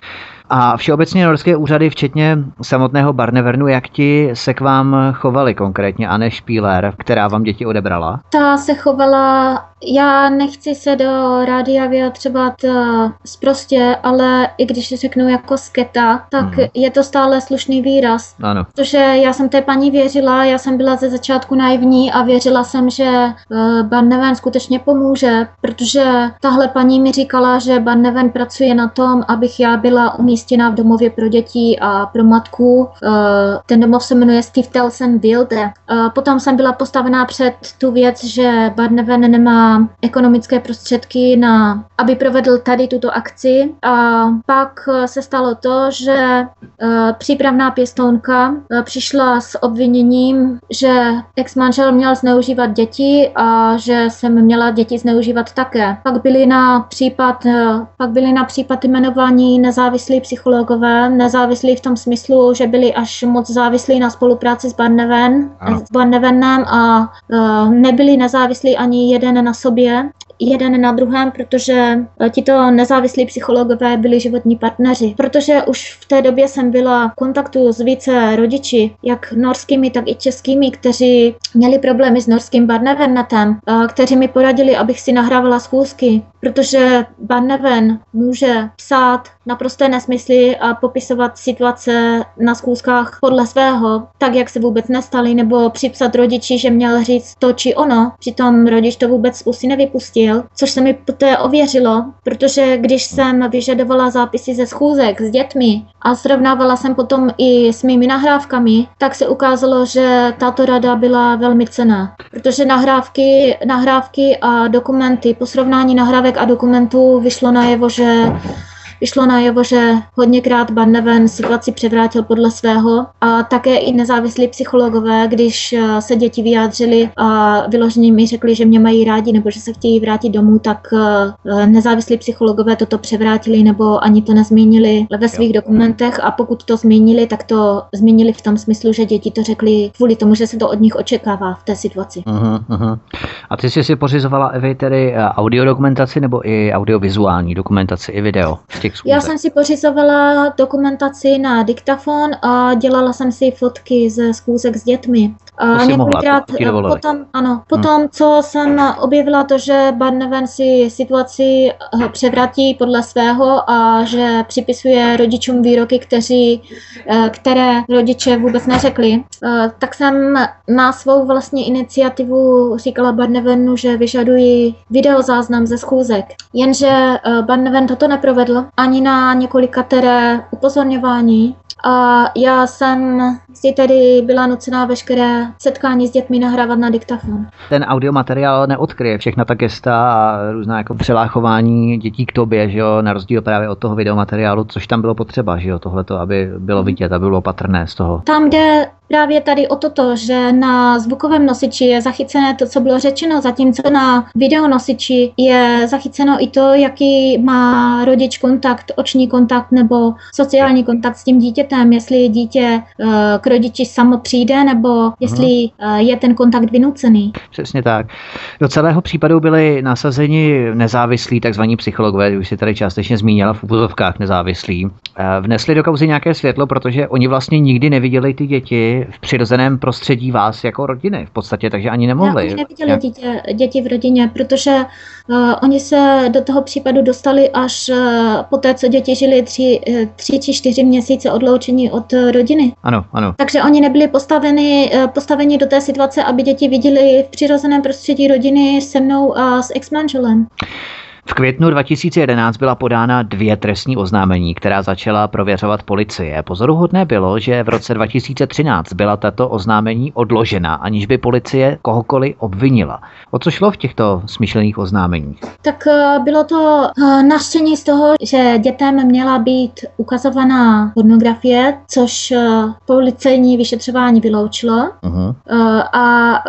Speaker 1: A všeobecně norské úřady, včetně samotného Barnevernu, jak ti se k vám chovali konkrétně Anne Špíler, která vám děti odebrala?
Speaker 2: Ta se chovala já nechci se do rádia vyjadřovat prostě, ale i když řeknu jako sketa, tak hmm. je to stále slušný výraz.
Speaker 1: Ano.
Speaker 2: Protože já jsem té paní věřila, já jsem byla ze začátku naivní a věřila jsem, že uh, Barneven skutečně pomůže, protože tahle paní mi říkala, že Barneven pracuje na tom, abych já byla umístěna v domově pro děti a pro matku. Uh, ten domov se jmenuje Stiftelsen Wilde. Uh, potom jsem byla postavená před tu věc, že Barneven nemá ekonomické prostředky na, aby provedl tady tuto akci. A pak se stalo to, že e, přípravná pěstounka e, přišla s obviněním, že ex-manžel měl zneužívat děti a že jsem měla děti zneužívat také. Pak byli na případ, pak byli na případ jmenování nezávislí psychologové, nezávislí v tom smyslu, že byli až moc závislí na spolupráci s Barneven, s Barnevenem a nebyli nezávislí ani jeden na sobre jeden na druhém, protože eh, tito nezávislí psychologové byli životní partneři. Protože už v té době jsem byla v kontaktu s více rodiči, jak norskými, tak i českými, kteří měli problémy s norským Barnevernetem, eh, kteří mi poradili, abych si nahrávala schůzky, protože Barneven může psát naprosté nesmysly a popisovat situace na schůzkách podle svého, tak jak se vůbec nestaly, nebo připsat rodiči, že měl říct to či ono, přitom rodič to vůbec z pusy nevypustil, což se mi poté ověřilo, protože když jsem vyžadovala zápisy ze schůzek s dětmi a srovnávala jsem potom i s mými nahrávkami, tak se ukázalo, že tato rada byla velmi cená, protože nahrávky, nahrávky a dokumenty, po srovnání nahrávek a dokumentů vyšlo najevo, že Vyšlo najevo, že hodněkrát Barneven situaci převrátil podle svého a také i nezávislí psychologové, když eh, se děti vyjádřili a vyloženě mi řekli, že mě mají rádi nebo že se chtějí vrátit domů, tak eh, nezávislí psychologové toto převrátili nebo ani to nezmínili ve svých dokumentech a pokud to zmínili, tak to zmínili v tom smyslu, že děti to řekli kvůli tomu, že se to od nich očekává v té situaci.
Speaker 1: Uh-huh. A ty jsi si pořizovala, Evi, tedy eh, audiodokumentaci nebo i audiovizuální dokumentaci i video?
Speaker 2: Těch schůzek? Já jsem si pořizovala dokumentaci na diktafon a dělala jsem si fotky ze schůzek s dětmi.
Speaker 1: A několikrát
Speaker 2: potom, ano, potom, hmm. co jsem objevila to, že Barneven si situaci eh, převratí podle svého a že připisuje rodičům výroky, kteří, eh, které rodiče vůbec neřekli, eh, tak jsem na svou vlastní iniciativu říkala Barnevenu, že vyžaduji videozáznam ze schůzek. Jenže Barneven toto neprovedl ani na několika které upozorňování a já jsem si tedy byla nucená veškeré setkání s dětmi nahrávat na diktafon.
Speaker 1: Ten audiomateriál neodkryje všechna ta gesta a různá jako přeláchování dětí k tobě, že jo, na rozdíl právě od toho videomateriálu, což tam bylo potřeba, že jo, tohleto, aby bylo vidět, aby bylo patrné z toho.
Speaker 2: Tam jde právě tady o toto, že na zvukovém nosiči je zachycené to, co bylo řečeno, zatímco na videonosiči je zachyceno i to, jaký má rodič kontakt, oční kontakt nebo sociální kontakt s tím dítětem, jestli dítě uh, k rodiči samo přijde nebo jestli uh, je ten kontakt vynucený.
Speaker 1: Přesně tak. Do celého případu byli nasazeni nezávislí, takzvaní psychologové, už si tady částečně zmínila v úvozovkách nezávislí. Eh, vnesli do kauzy nějaké světlo, protože oni vlastně nikdy neviděli ty děti v přirozeném prostředí vás jako rodiny v podstatě, takže ani nemohli.
Speaker 2: Já neviděli Jak? dítě, děti v rodině, protože uh, oni se do toho případu dostali až uh, po té, co děti žili tři, uh, tři či čtyři měsíce odloučení od rodiny.
Speaker 1: Ano, ano.
Speaker 2: Takže oni nebyli postaveni, uh, postaveni do té situace, aby děti viděli v přirozeném prostředí rodiny se mnou a s ex-manželem.
Speaker 1: V květnu 2011 byla podána dvě trestní oznámení, která začala prověřovat policie. Pozoruhodné bylo, že v roce 2013 byla tato oznámení odložena, aniž by policie kohokoliv obvinila. O co šlo v těchto smyšlených oznámeních?
Speaker 2: Tak eh, bylo to eh, nařčení z toho, že dětem měla být ukazovaná pornografie, což eh, policejní vyšetřování vyloučilo. Uh-huh. A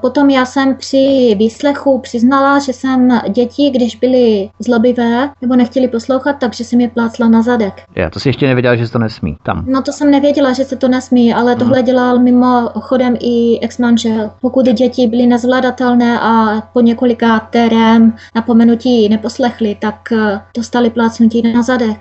Speaker 2: potom já jsem při výslechu přiznala, že jsem děti, když byly zlobivé nebo nechtěli poslouchat, takže jsem je plácla na zadek.
Speaker 1: Já to si ještě nevěděla, že se to nesmí tam.
Speaker 2: No to jsem nevěděla, že se to nesmí, ale tohle hmm. dělal mimo chodem i ex-manžel. Pokud děti byly nezvladatelné a po několika terém napomenutí neposlechli, tak eh, dostali plácnutí na zadek.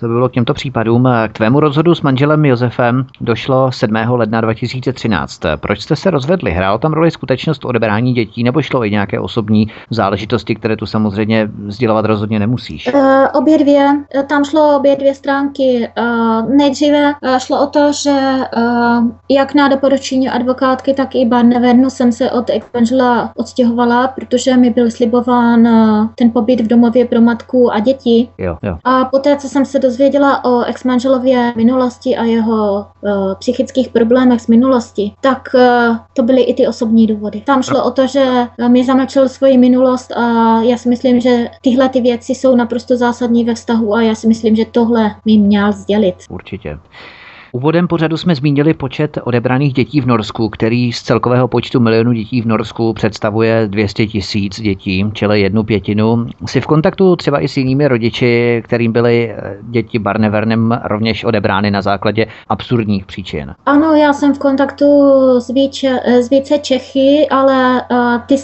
Speaker 1: To by bylo k těmto případům. K tvému rozhodu s manželem Josefem došlo 7. ledna 2013. Proč jste se rozvedli? Hrálo tam roli skutečnost odebrání dětí nebo šlo i nějaké osobní záležitosti, které tu samozřejmě sdělovat rozhodně nemusíš? Uh,
Speaker 2: obě dvě. Tam šlo obě dvě stránky. Uh, nejdříve uh, šlo o to, že uh, jak na doporučení advokátky, tak i Barnevernu jsem se od manžela odstěhovala, protože mi byl slibován ten pobyt v domově pro matku a děti.
Speaker 1: Jo, jo.
Speaker 2: A poté, co jsem se dozvěděla o ex-manželově minulosti a jeho uh, psychických problémech z minulosti, tak uh, to byly i ty osobní důvody. Tam šlo o to, že mi zamlčel svoji minulost a já si myslím, že tyhle ty věci jsou naprosto zásadní ve vztahu a já si myslím, že tohle mi měl sdělit.
Speaker 1: Určitě. Úvodem pořadu jsme zmínili počet odebraných dětí v Norsku, který z celkového počtu milionů dětí v Norsku představuje 200 tisíc dětí, čili jednu pětinu. Jsi v kontaktu třeba i s jinými rodiči, kterým byly eh, děti Barnevernem rovněž odebrány na základě absurdních příčin?
Speaker 2: Ano, já jsem v kontaktu s více, eh, s více Čechy, ale uh, ty,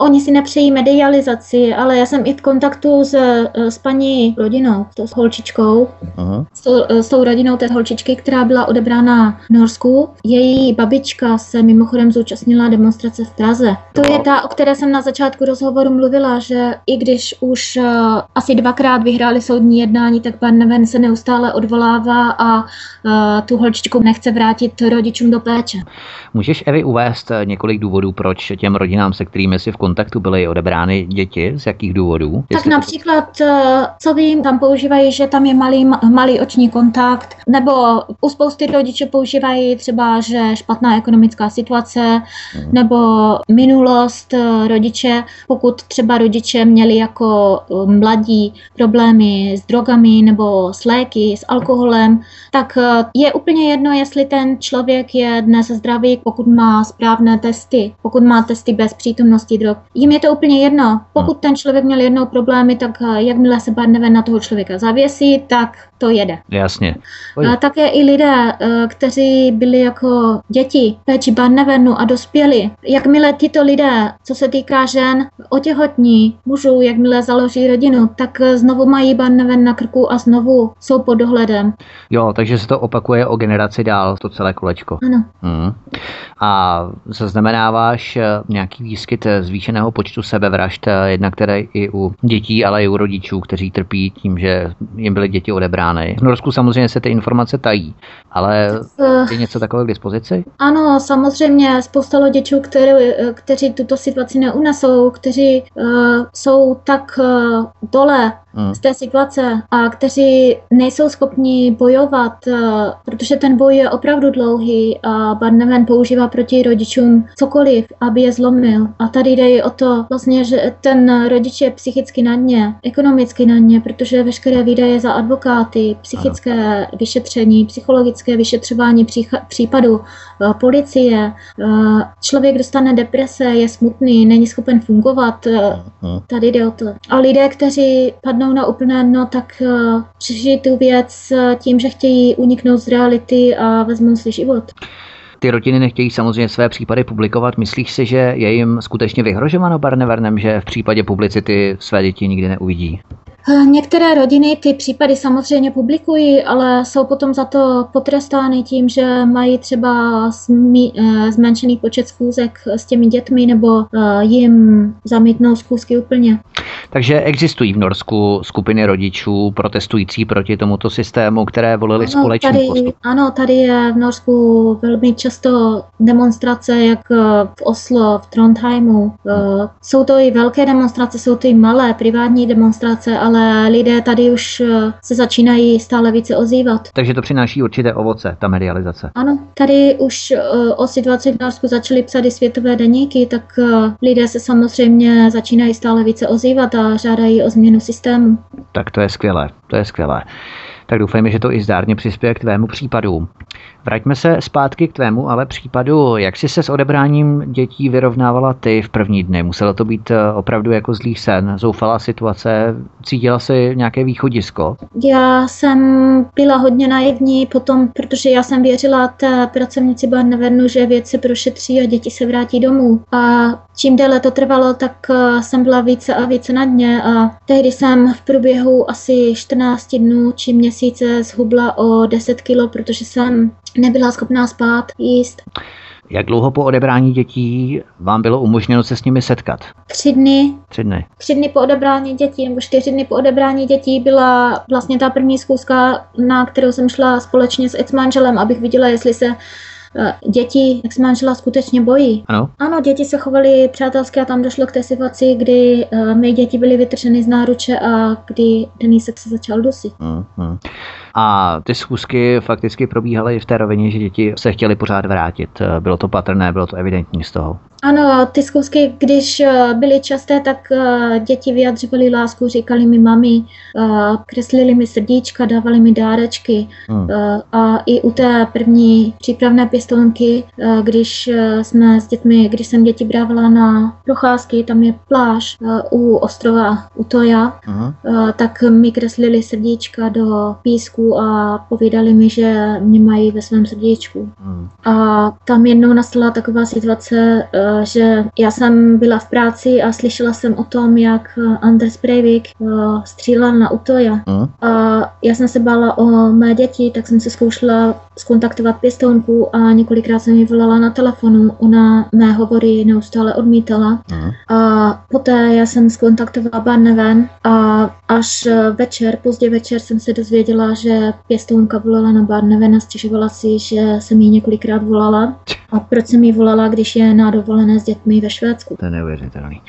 Speaker 2: oni si nepřejí medializaci, ale já jsem i v kontaktu s, s paní rodinou, s holčičkou, uh-huh. s, s tou rodinou té holčičky, která byla byla odebrána v Norsku. Její babička se mimochodem zúčastnila demonstrace v Praze. To je ta, o které jsem na začátku rozhovoru mluvila, že i když už uh, asi dvakrát vyhráli soudní jednání, tak pan Neven se neustále odvolává a uh, tu holčičku nechce vrátit rodičům do péče.
Speaker 1: Můžeš, Evi, uvést eh, několik důvodů, proč těm rodinám, se kterými si v kontaktu byly odebrány děti? Z jakých důvodů?
Speaker 2: Tak Jestli například, to... co vím, tam používají, že tam je malý, malý oční kontakt, nebo u spousty rodičů používají třeba, že špatná ekonomická situace nebo minulost eh, rodiče, pokud třeba rodiče měli jako eh, mladí problémy s drogami nebo s léky, s alkoholem, tak eh, je úplně jedno, jestli ten člověk je dnes zdravý, pokud má správné testy, pokud má testy bez přítomnosti drog. Jim je to úplně jedno. Pokud ten člověk měl jednou problémy, tak jakmile se Barneven na toho člověka zavěsí, tak to jede.
Speaker 1: Jasně.
Speaker 2: A také i lidé, eh, kteří byli jako děti péči Barnevenu a dospěli, jakmile tyto lidé, co se týká žen, otěhotní, mužů, jakmile založí rodinu, tak znovu mají Barneven na krku a znovu jsou pod dohledem.
Speaker 1: Jo, takže se to opakuje o generaci dál, to celé kolečko.
Speaker 2: Ano.
Speaker 1: Hmm. A zaznamenáváš eh, nějaký výskyt zvýšeného počtu sebevražd, eh, jednak které i u dětí, ale i u rodičů, kteří trpí tím, že jim byly děti odebrány. V Norsku samozřejmě se ty informace tají, ale eh, je něco takového k dispozici?
Speaker 2: Ano, samozřejmě spousta rodičů, který, kteří tuto situaci neunesou, kteří uh, jsou tak uh, dole hmm. z té situace a kteří nejsou schopni bojovat, uh, protože ten boj je opravdu dlouhý a Barneven používá proti rodičům cokoliv, aby je zlomil. A tady jde o to, vlastně, že ten rodič je psychicky na dně, ekonomicky na dně, protože veškeré výdaje za advokáty, psychické ano. vyšetření, psychologické vyšetřování případu policie. Člověk dostane deprese, je smutný, není schopen fungovat. Tady jde o to. A lidé, kteří padnou na úplné dno, tak přežijí tu věc tím, že chtějí uniknout z reality a vezmou si život.
Speaker 1: Ty rodiny nechtějí samozřejmě své případy publikovat. Myslíš si, že je jim skutečně vyhrožováno Barnevernem, že v případě publicity své děti nikdy neuvidí?
Speaker 2: Eh, některé rodiny ty případy samozřejmě publikují, ale jsou potom za to potrestány tím, že mají třeba eh, zmenšený počet schůzek s těmi dětmi nebo eh, jim zamítnou schůzky úplně.
Speaker 1: Takže existují v Norsku skupiny rodičů protestující proti tomuto systému, které volili ano, společný
Speaker 2: tady,
Speaker 1: postup.
Speaker 2: Ano, tady je v Norsku velmi často demonstrace, jak v Oslo, v Trondheimu. Jsou to i velké demonstrace, jsou to i malé privátní demonstrace, ale ale lidé tady už eh, se začínají stále více ozývat.
Speaker 1: Takže to přináší určité ovoce, ta medializace.
Speaker 2: Ano, tady už eh, o situaci v Norsku začaly psat i světové deníky, tak eh, lidé se samozřejmě začínají stále více ozývat a žádají o změnu systému.
Speaker 1: Tak to je skvělé, to je skvělé. Tak doufejme, že to i zdárně přispěje k tvému případu. Vraťme se zpátky k tvému ale případu. Jak jsi se s odebráním dětí vyrovnávala ty v první dny? Muselo to být eh, opravdu jako zlý sen, zoufalá situace? Cítila jsi nějaké východisko?
Speaker 2: Já jsem byla hodně naivní potom, protože já jsem věřila té pracovnici Barnevernu, že věc se prošetří a děti se vrátí domů. A čím déle to trvalo, tak eh, jsem byla více a více na dně a tehdy jsem v průběhu asi 14 dnů či měsíce zhubla o 10 kilo, protože jsem nebyla schopná spát, jíst.
Speaker 1: Jak dlouho po odebrání dětí vám bylo umožněno se s nimi setkat?
Speaker 2: Tři dny.
Speaker 1: Tři dny.
Speaker 2: Tři dny po odebrání dětí, nebo čtyři dny po odebrání dětí byla vlastně ta první zkouška, na kterou jsem šla společně s ex-manželem, abych viděla, jestli se eh, děti ex-manžela skutečně bojí.
Speaker 1: Ano?
Speaker 2: Ano, děti se chovaly přátelsky a tam došlo k té situaci, kdy uh, mé děti byly vytrženy z náruče a kdy Denisek se začal dusit. Uh-huh.
Speaker 1: A ty schůzky fakticky probíhaly v té rovině, že děti se chtěly pořád vrátit. Bylo to patrné, bylo to evidentní z toho.
Speaker 2: Ano, ty zkusky, když eh, byly časté, tak eh, děti vyjadřovaly lásku, říkali mi mami, eh, kreslili mi srdíčka, dávali mi dárečky. Hmm. A i u té první přípravné pěstonky, když jsme s dětmi, když jsem děti brávala na procházky, tam je pláž u ostrova Utoja, hmm. tak mi kreslili srdíčka do písku a povídali mi, že mě mají ve svém srdíčku. Hmm. A tam jednou nastala taková situace, že já jsem byla v práci a slyšela jsem o tom, jak eh, Anders Breivik eh, střílel na Utoja. Uh. A já jsem se bála o mé děti, tak jsem se zkoušela skontaktovat pěstounku a několikrát jsem ji volala na telefonu. Ona mé hovory neustále odmítala. Uh. A poté já jsem skontaktovala Barneven a až eh, večer, pozdě večer jsem se dozvěděla, že pěstounka volala na Barneven a stěžovala si, že jsem jí několikrát volala. A proč jsem jí volala, když je na dovolené s dětmi ve Švédsku?
Speaker 1: To je neuvěřitelný.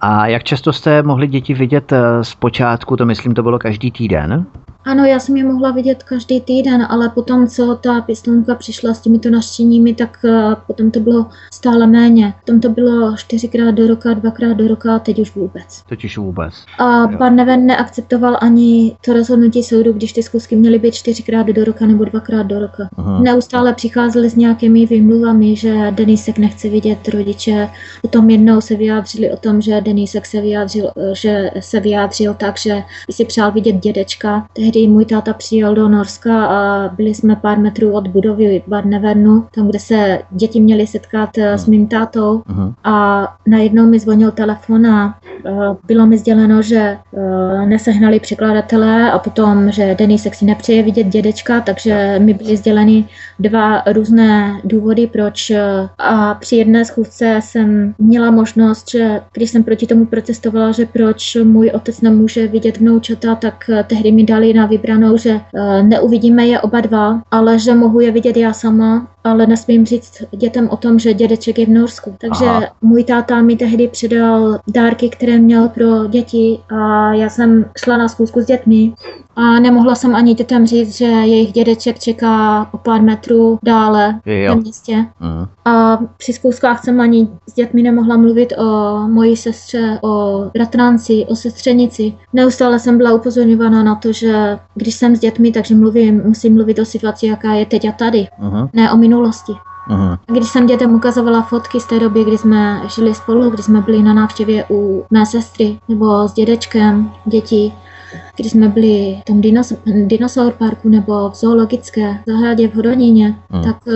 Speaker 1: A jak často jste mohli děti vidět eh, z počátku, to myslím, to bylo každý týden?
Speaker 2: Ano, já jsem je mohla vidět každý týden, ale potom, co ta pěstounka přišla s těmito naštěními, tak uh, potom to bylo stále méně. Potom to bylo čtyřikrát do roka, dvakrát do roka, teď už vůbec.
Speaker 1: Teď už vůbec.
Speaker 2: A Barneven neakceptoval ani to rozhodnutí soudu, když ty zkusky měly být čtyřikrát do roka nebo dvakrát do roka. Aha. Neustále přicházeli s nějakými výmluvami, že Denisek nechce vidět rodiče. Potom jednou se vyjádřili o tom, že Denisek se vyjádřil, eh, že se vyjádřil tak, že si přál vidět dědečka. Tehdy můj táta přijel do Norska a byli jsme pár metrů od budovy Barnevernu, tam, kde se děti měly setkat uh, s mým tátou uh-huh. a najednou mi zvonil telefon a uh, bylo mi sděleno, že uh, nesehnali překladatelé a potom, že Denisek si nepřeje vidět dědečka, takže mi byly sděleny dva různé důvody, proč a při jedné schůzce jsem měla možnost, že když jsem proti tomu protestovala, že proč můj otec nemůže vidět vnoučata, tak tehdy mi dali na vybranou, že eh, neuvidíme je oba dva, ale že mohu je vidět já sama ale nesmím říct dětem o tom, že dědeček je v Norsku. Takže Aha. můj táta mi tehdy předal dárky, které měl pro děti a já jsem šla na zkusku s dětmi a nemohla jsem ani dětem říct, že jejich dědeček čeká o pár metrů dále v městě. Uh. A při zkouškách jsem ani s dětmi nemohla mluvit o mojí sestře, o bratranci, o sestřenici. Neustále jsem byla upozorňována na to, že když jsem s dětmi, takže mluvím, musím mluvit o situaci, jaká je teď a tady. Uh-huh. Ne o minulosti. Uh-huh. Když jsem dětem ukazovala fotky z té doby, kdy jsme žili spolu, kdy jsme byli na návštěvě u mé sestry nebo s dědečkem dětí, když jsme byli v tom dinos, dinosaur parku nebo v zoologické zahradě v Hodoníně, hmm. tak uh,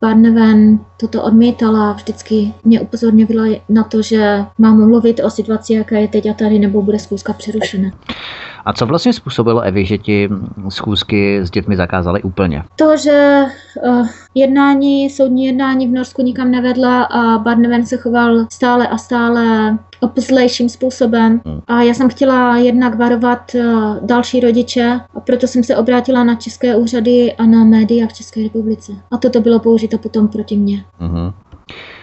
Speaker 2: Barneven toto odmítala a vždycky mě upozorňovala na to, že mám mluvit o situaci, jaká je teď a tady, nebo bude zkouška přerušena.
Speaker 1: A co vlastně způsobilo Evi, že ti schůzky s dětmi zakázaly úplně?
Speaker 2: To, že uh, jednání, soudní jednání v Norsku nikam nevedla a Barneven se choval stále a stále opzlejším způsobem. Hmm. A já jsem chtěla jednak varovat uh, další rodiče a proto jsem se obrátila na české úřady a na média v České republice. A toto bylo použito potom proti mně. Hmm.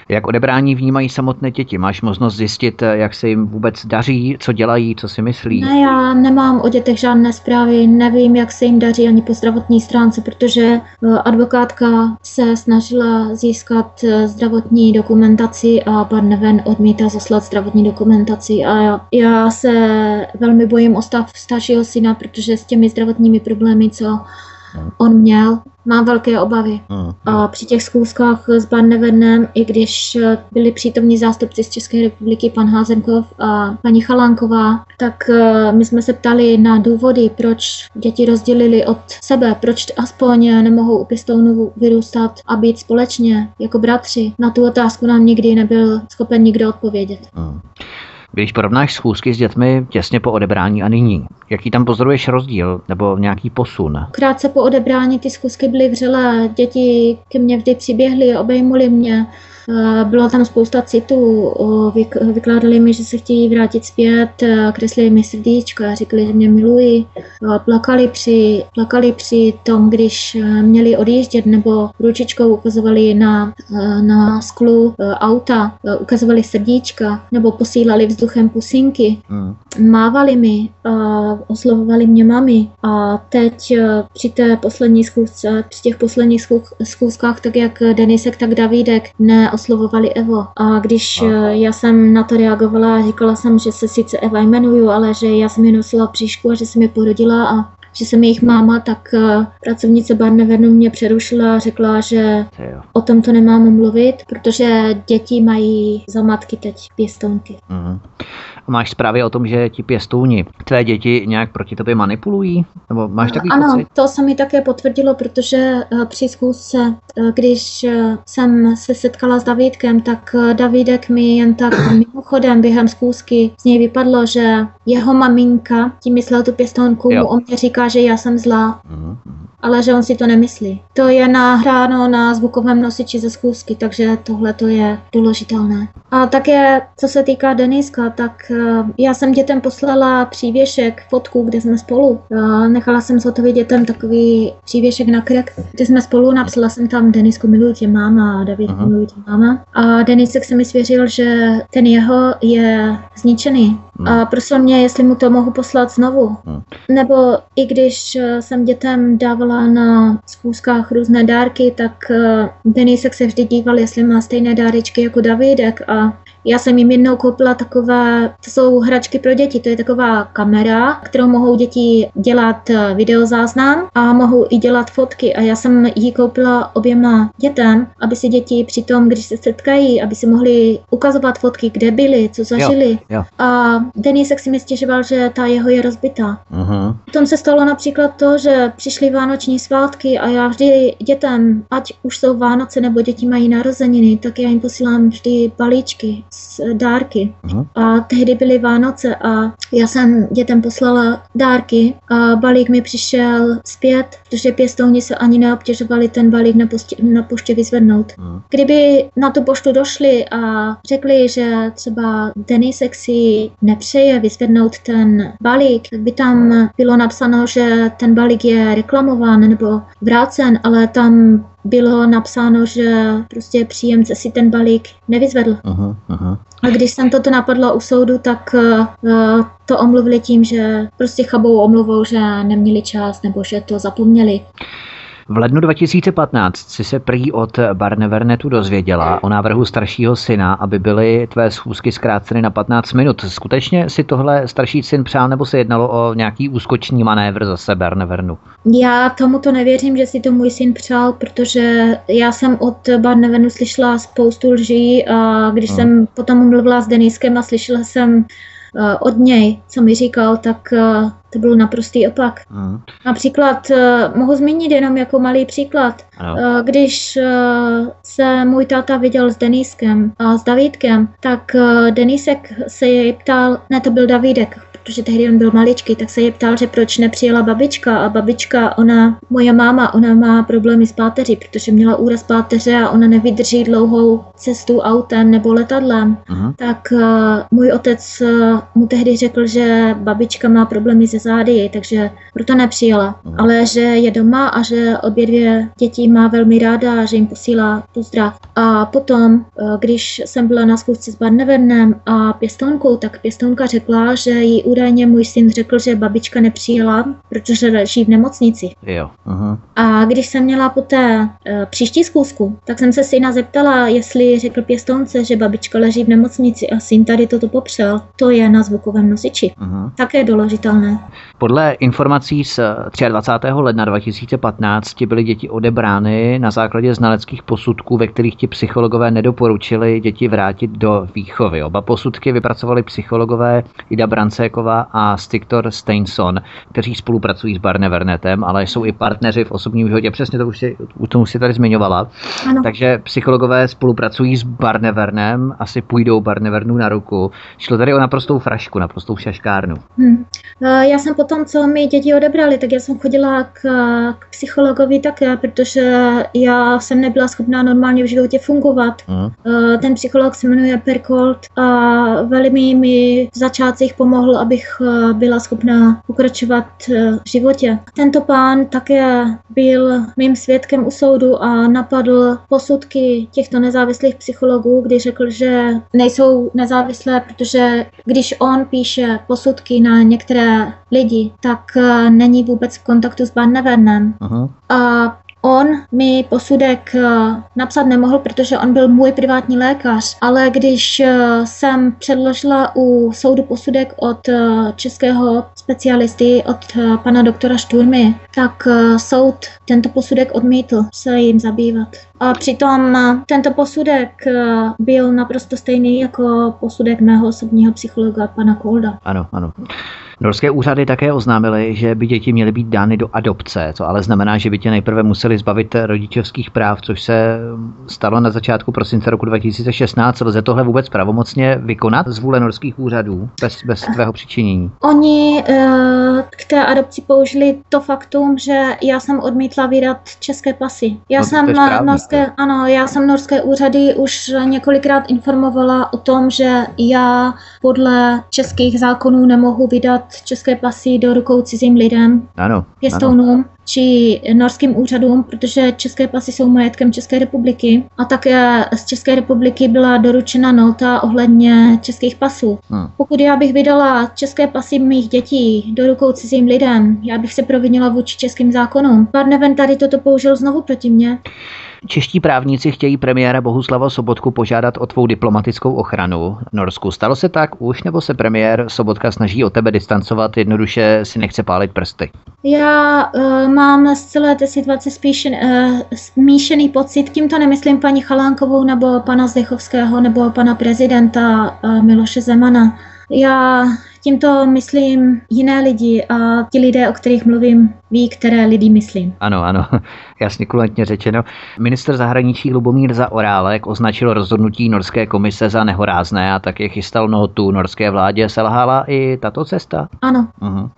Speaker 1: Jak odebrání vnímají samotné děti? Máš možnost zjistit, jak se jim vůbec daří, co dělají, co si myslí?
Speaker 2: Ne, já nemám o dětech žádné zprávy, nevím, jak se jim daří ani po zdravotní stránce, protože eh, advokátka se snažila získat eh, zdravotní dokumentaci a pan Neven odmítá zaslat zdravotní dokumentaci a já, já se velmi bojím o stav staršího syna, protože s těmi zdravotními problémy, co on měl, mám velké obavy. Hmm. A při těch zkouškách s Barnevernem, i když byli přítomní zástupci z České republiky, pan Házenkov a paní Chalánková, tak eh, my jsme se ptali na důvody, proč děti rozdělili od sebe, proč aspoň nemohou u pěstounů vyrůstat a být společně jako bratři. Na tu otázku nám nikdy nebyl schopen nikdo odpovědět.
Speaker 1: Když porovnáš schůzky s dětmi těsně po odebrání a nyní, jaký tam pozoruješ rozdíl nebo nějaký posun?
Speaker 2: Krátce po odebrání ty schůzky byly vřelé, děti ke mně vždy přiběhly, obejmuli mě, bylo tam spousta citů, vykládali mi, že se chtějí vrátit zpět, kreslili mi srdíčka, řekli, že mě milují, plakali při, plakali při tom, když měli odjíždět, nebo ručičkou ukazovali na, na sklu auta, ukazovali srdíčka, nebo posílali vzduchem pusinky, hmm. mávali mi, oslovovali mě mami. A teď při té poslední schůzce, při těch posledních schůzkách, tak jak Denisek, tak Davídek, ne oslovovali Evo. A když Aha. Eh, já jsem na to reagovala, říkala jsem, že se sice Eva jmenuju, ale že já jsem je nosila příšku a že jsem je porodila a že jsem jejich máma, tak uh, pracovnice Barnevernu mě přerušila a řekla, že o tom to nemám mluvit, protože děti mají za matky teď pěstounky. Uh-huh.
Speaker 1: Máš zprávy o tom, že ti pěstouni tvé děti nějak proti tobě manipulují? Nebo máš takový
Speaker 2: Ano,
Speaker 1: pocit?
Speaker 2: to se mi také potvrdilo, protože eh, při zkusce, eh, když eh, jsem se setkala s Davídkem, tak Davídek mi jen tak mimochodem během zkusky z něj vypadlo, že jeho maminka, tím myslel tu pěstounku, mu o mě říká, že já jsem zlá. Uh-huh ale že on si to nemyslí. To je nahráno na zvukovém nosiči ze schůzky, takže tohle to je důležitelné. A také, co se týká Deniska, tak eh, já jsem dětem poslala přívěšek, fotku, kde jsme spolu. Nechala jsem zhotovit dětem takový přívěšek na krek, kde jsme spolu, napsala jsem tam Denisku miluji tě máma a David miluji tě máma. A Denisek se mi svěřil, že ten jeho je zničený. Uh-huh. A prosil mě, jestli mu to mohu poslat znovu. Uh-huh. Nebo i když eh, jsem dětem dávala na schůzkách různé dárky, tak eh, Denisek se vždy díval, jestli má stejné dárečky jako Davidek a já jsem jim jednou koupila takové, to jsou hračky pro děti, to je taková kamera, kterou mohou děti dělat eh, videozáznam a mohou i dělat fotky a já jsem ji koupila oběma dětem, aby si děti při tom, když se setkají, aby si mohli ukazovat fotky, kde byli, co zažili. Jo, jo. A Denisek si mi stěžoval, že ta jeho je rozbitá. Uh-huh. Potom se stalo například to, že přišly vánoční svátky a já vždy dětem, ať už jsou Vánoce nebo děti mají narozeniny, tak já jim posílám vždy balíčky dárky. Uh-huh. A tehdy byly Vánoce a já jsem dětem poslala dárky a balík mi přišel zpět, protože pěstouni se ani neobtěžovali ten balík na, poště, na poště vyzvednout. Uh-huh. Kdyby na tu poštu došli a řekli, že třeba Denisek si nepřeje vyzvednout ten balík, tak by tam bylo napsáno, že ten balík je reklamován nebo vrácen, ale tam bylo napsáno, že prostě příjemce si ten balík nevyzvedl. Aha, aha. A když jsem toto napadlo u soudu, tak uh, to omluvili tím, že prostě chabou omluvou, že neměli čas nebo že to zapomněli.
Speaker 1: V lednu 2015 si se prý od Barnevernetu dozvěděla o návrhu staršího syna, aby byly tvé schůzky zkráceny na 15 minut. Skutečně si tohle starší syn přál, nebo se jednalo o nějaký úskoční manévr zase Barnevernu?
Speaker 2: Já tomu to nevěřím, že si to můj syn přál, protože já jsem od Barnevernu slyšela spoustu lží a když hmm. jsem potom mluvila s Deniskem a slyšela jsem od něj, co mi říkal, tak to byl naprostý opak. Mm. Například, eh, mohu zmínit jenom jako malý příklad, ano. když se můj táta viděl s Deniskem a s Davídkem, tak Denisek se jej ptal, ne, to byl Davídek, protože tehdy on byl maličký, tak se je ptal, že proč nepřijela babička a babička, ona, moje máma, ona má problémy s páteří, protože měla úraz páteře a ona nevydrží dlouhou cestu autem nebo letadlem. Uh-huh. Tak uh, můj otec uh, mu tehdy řekl, že babička má problémy se zády, takže proto nepřijela, uh-huh. ale že je doma a že obě dvě děti má velmi ráda a že jim posílá pozdrav. A potom, uh, když jsem byla na zkoušce s Barnevernem a pěstounkou, tak pěstounka řekla, že jí údajně můj syn řekl, že babička nepřijela, protože leží v nemocnici.
Speaker 1: Jo. Uh-huh.
Speaker 2: A když jsem měla poté uh, příští zkusku, tak jsem se syna zeptala, jestli řekl pěstonce, že babička leží v nemocnici a syn tady toto popřel. To je na zvukovém nosiči. Uh-huh. Také doložitelné.
Speaker 1: Podle informací z 23. ledna 2015 byly děti odebrány na základě znaleckých posudků, ve kterých ti psychologové nedoporučili děti vrátit do výchovy. Oba posudky vypracovali psychologové Ida Brancéková a Stiktor Steinson, kteří spolupracují s Barnevernetem, ale jsou i partneři v osobním životě. Přesně to už si, to už si tady zmiňovala. Ano. Takže psychologové spolupracují s Barnevernem, asi půjdou Barnevernu na ruku. Šlo tady o naprostou frašku, naprostou šaškárnu. Hmm.
Speaker 2: Já jsem potom, co mi děti odebrali, tak já jsem chodila k, k psychologovi také, protože já jsem nebyla schopná normálně v životě fungovat. Hmm. Ten psycholog se jmenuje Perkolt a velmi mi v začátcích pomohl, abych byla schopná pokračovat v životě. Tento pán také byl mým svědkem u soudu a napadl posudky těchto nezávislých psychologů, kdy řekl, že nejsou nezávislé, protože když on píše posudky na některé lidi, tak eh, není vůbec v kontaktu s Barnevernem. A On mi posudek eh, napsat nemohl, protože on byl můj privátní lékař, ale když eh, jsem předložila u soudu posudek od českého specialisty, od pana doktora Šturmy, tak soud tento posudek odmítl se jim zabývat. A přitom tento posudek byl naprosto stejný jako posudek mého osobního psychologa, pana Kolda.
Speaker 1: Ano, ano. Norské úřady také oznámily, že by děti měly být dány do adopce, co ale znamená, že by tě nejprve museli zbavit rodičovských práv, což se stalo na začátku prosince roku 2016. Lze tohle vůbec pravomocně vykonat z vůle norských úřadů bez, bez tvého přičinění?
Speaker 2: Oni uh, k té adopci použili to faktum, že já jsem odmítla vydat české pasy. Já no, jsem správně, norské, ano, já jsem norské úřady už několikrát informovala o tom, že já podle českých zákonů nemohu vydat české pasy do rukou cizím lidem,
Speaker 1: ano,
Speaker 2: pěstounům ano. Či norským úřadům, protože české pasy jsou majetkem České republiky a také z České republiky byla doručena nota ohledně českých pasů. Hmm. Pokud já bych vydala české pasy mých dětí do rukou cizím lidem, já bych se provinila vůči českým zákonům. Barneven tady toto použil znovu proti mně.
Speaker 1: Čeští právníci chtějí premiéra Bohuslava Sobotku požádat o tvou diplomatickou ochranu v Norsku. Stalo se tak už, nebo se premiér Sobotka snaží o tebe distancovat, jednoduše si nechce pálit prsty?
Speaker 2: Já uh, mám z celé té situace spíš uh, smíšený pocit, tímto nemyslím paní Chalánkovou nebo pana Zdechovského nebo pana prezidenta uh, Miloše Zemana. Já tímto myslím jiné lidi a ti lidé, o kterých mluvím, ví, které lidi myslím.
Speaker 1: Ano, ano, jasně kulantně řečeno. Minister zahraničí Lubomír Zaorálek označil rozhodnutí Norské komise za nehorázné a také chystal notu norské vládě. Selhala i tato cesta?
Speaker 2: Ano. Uh-huh.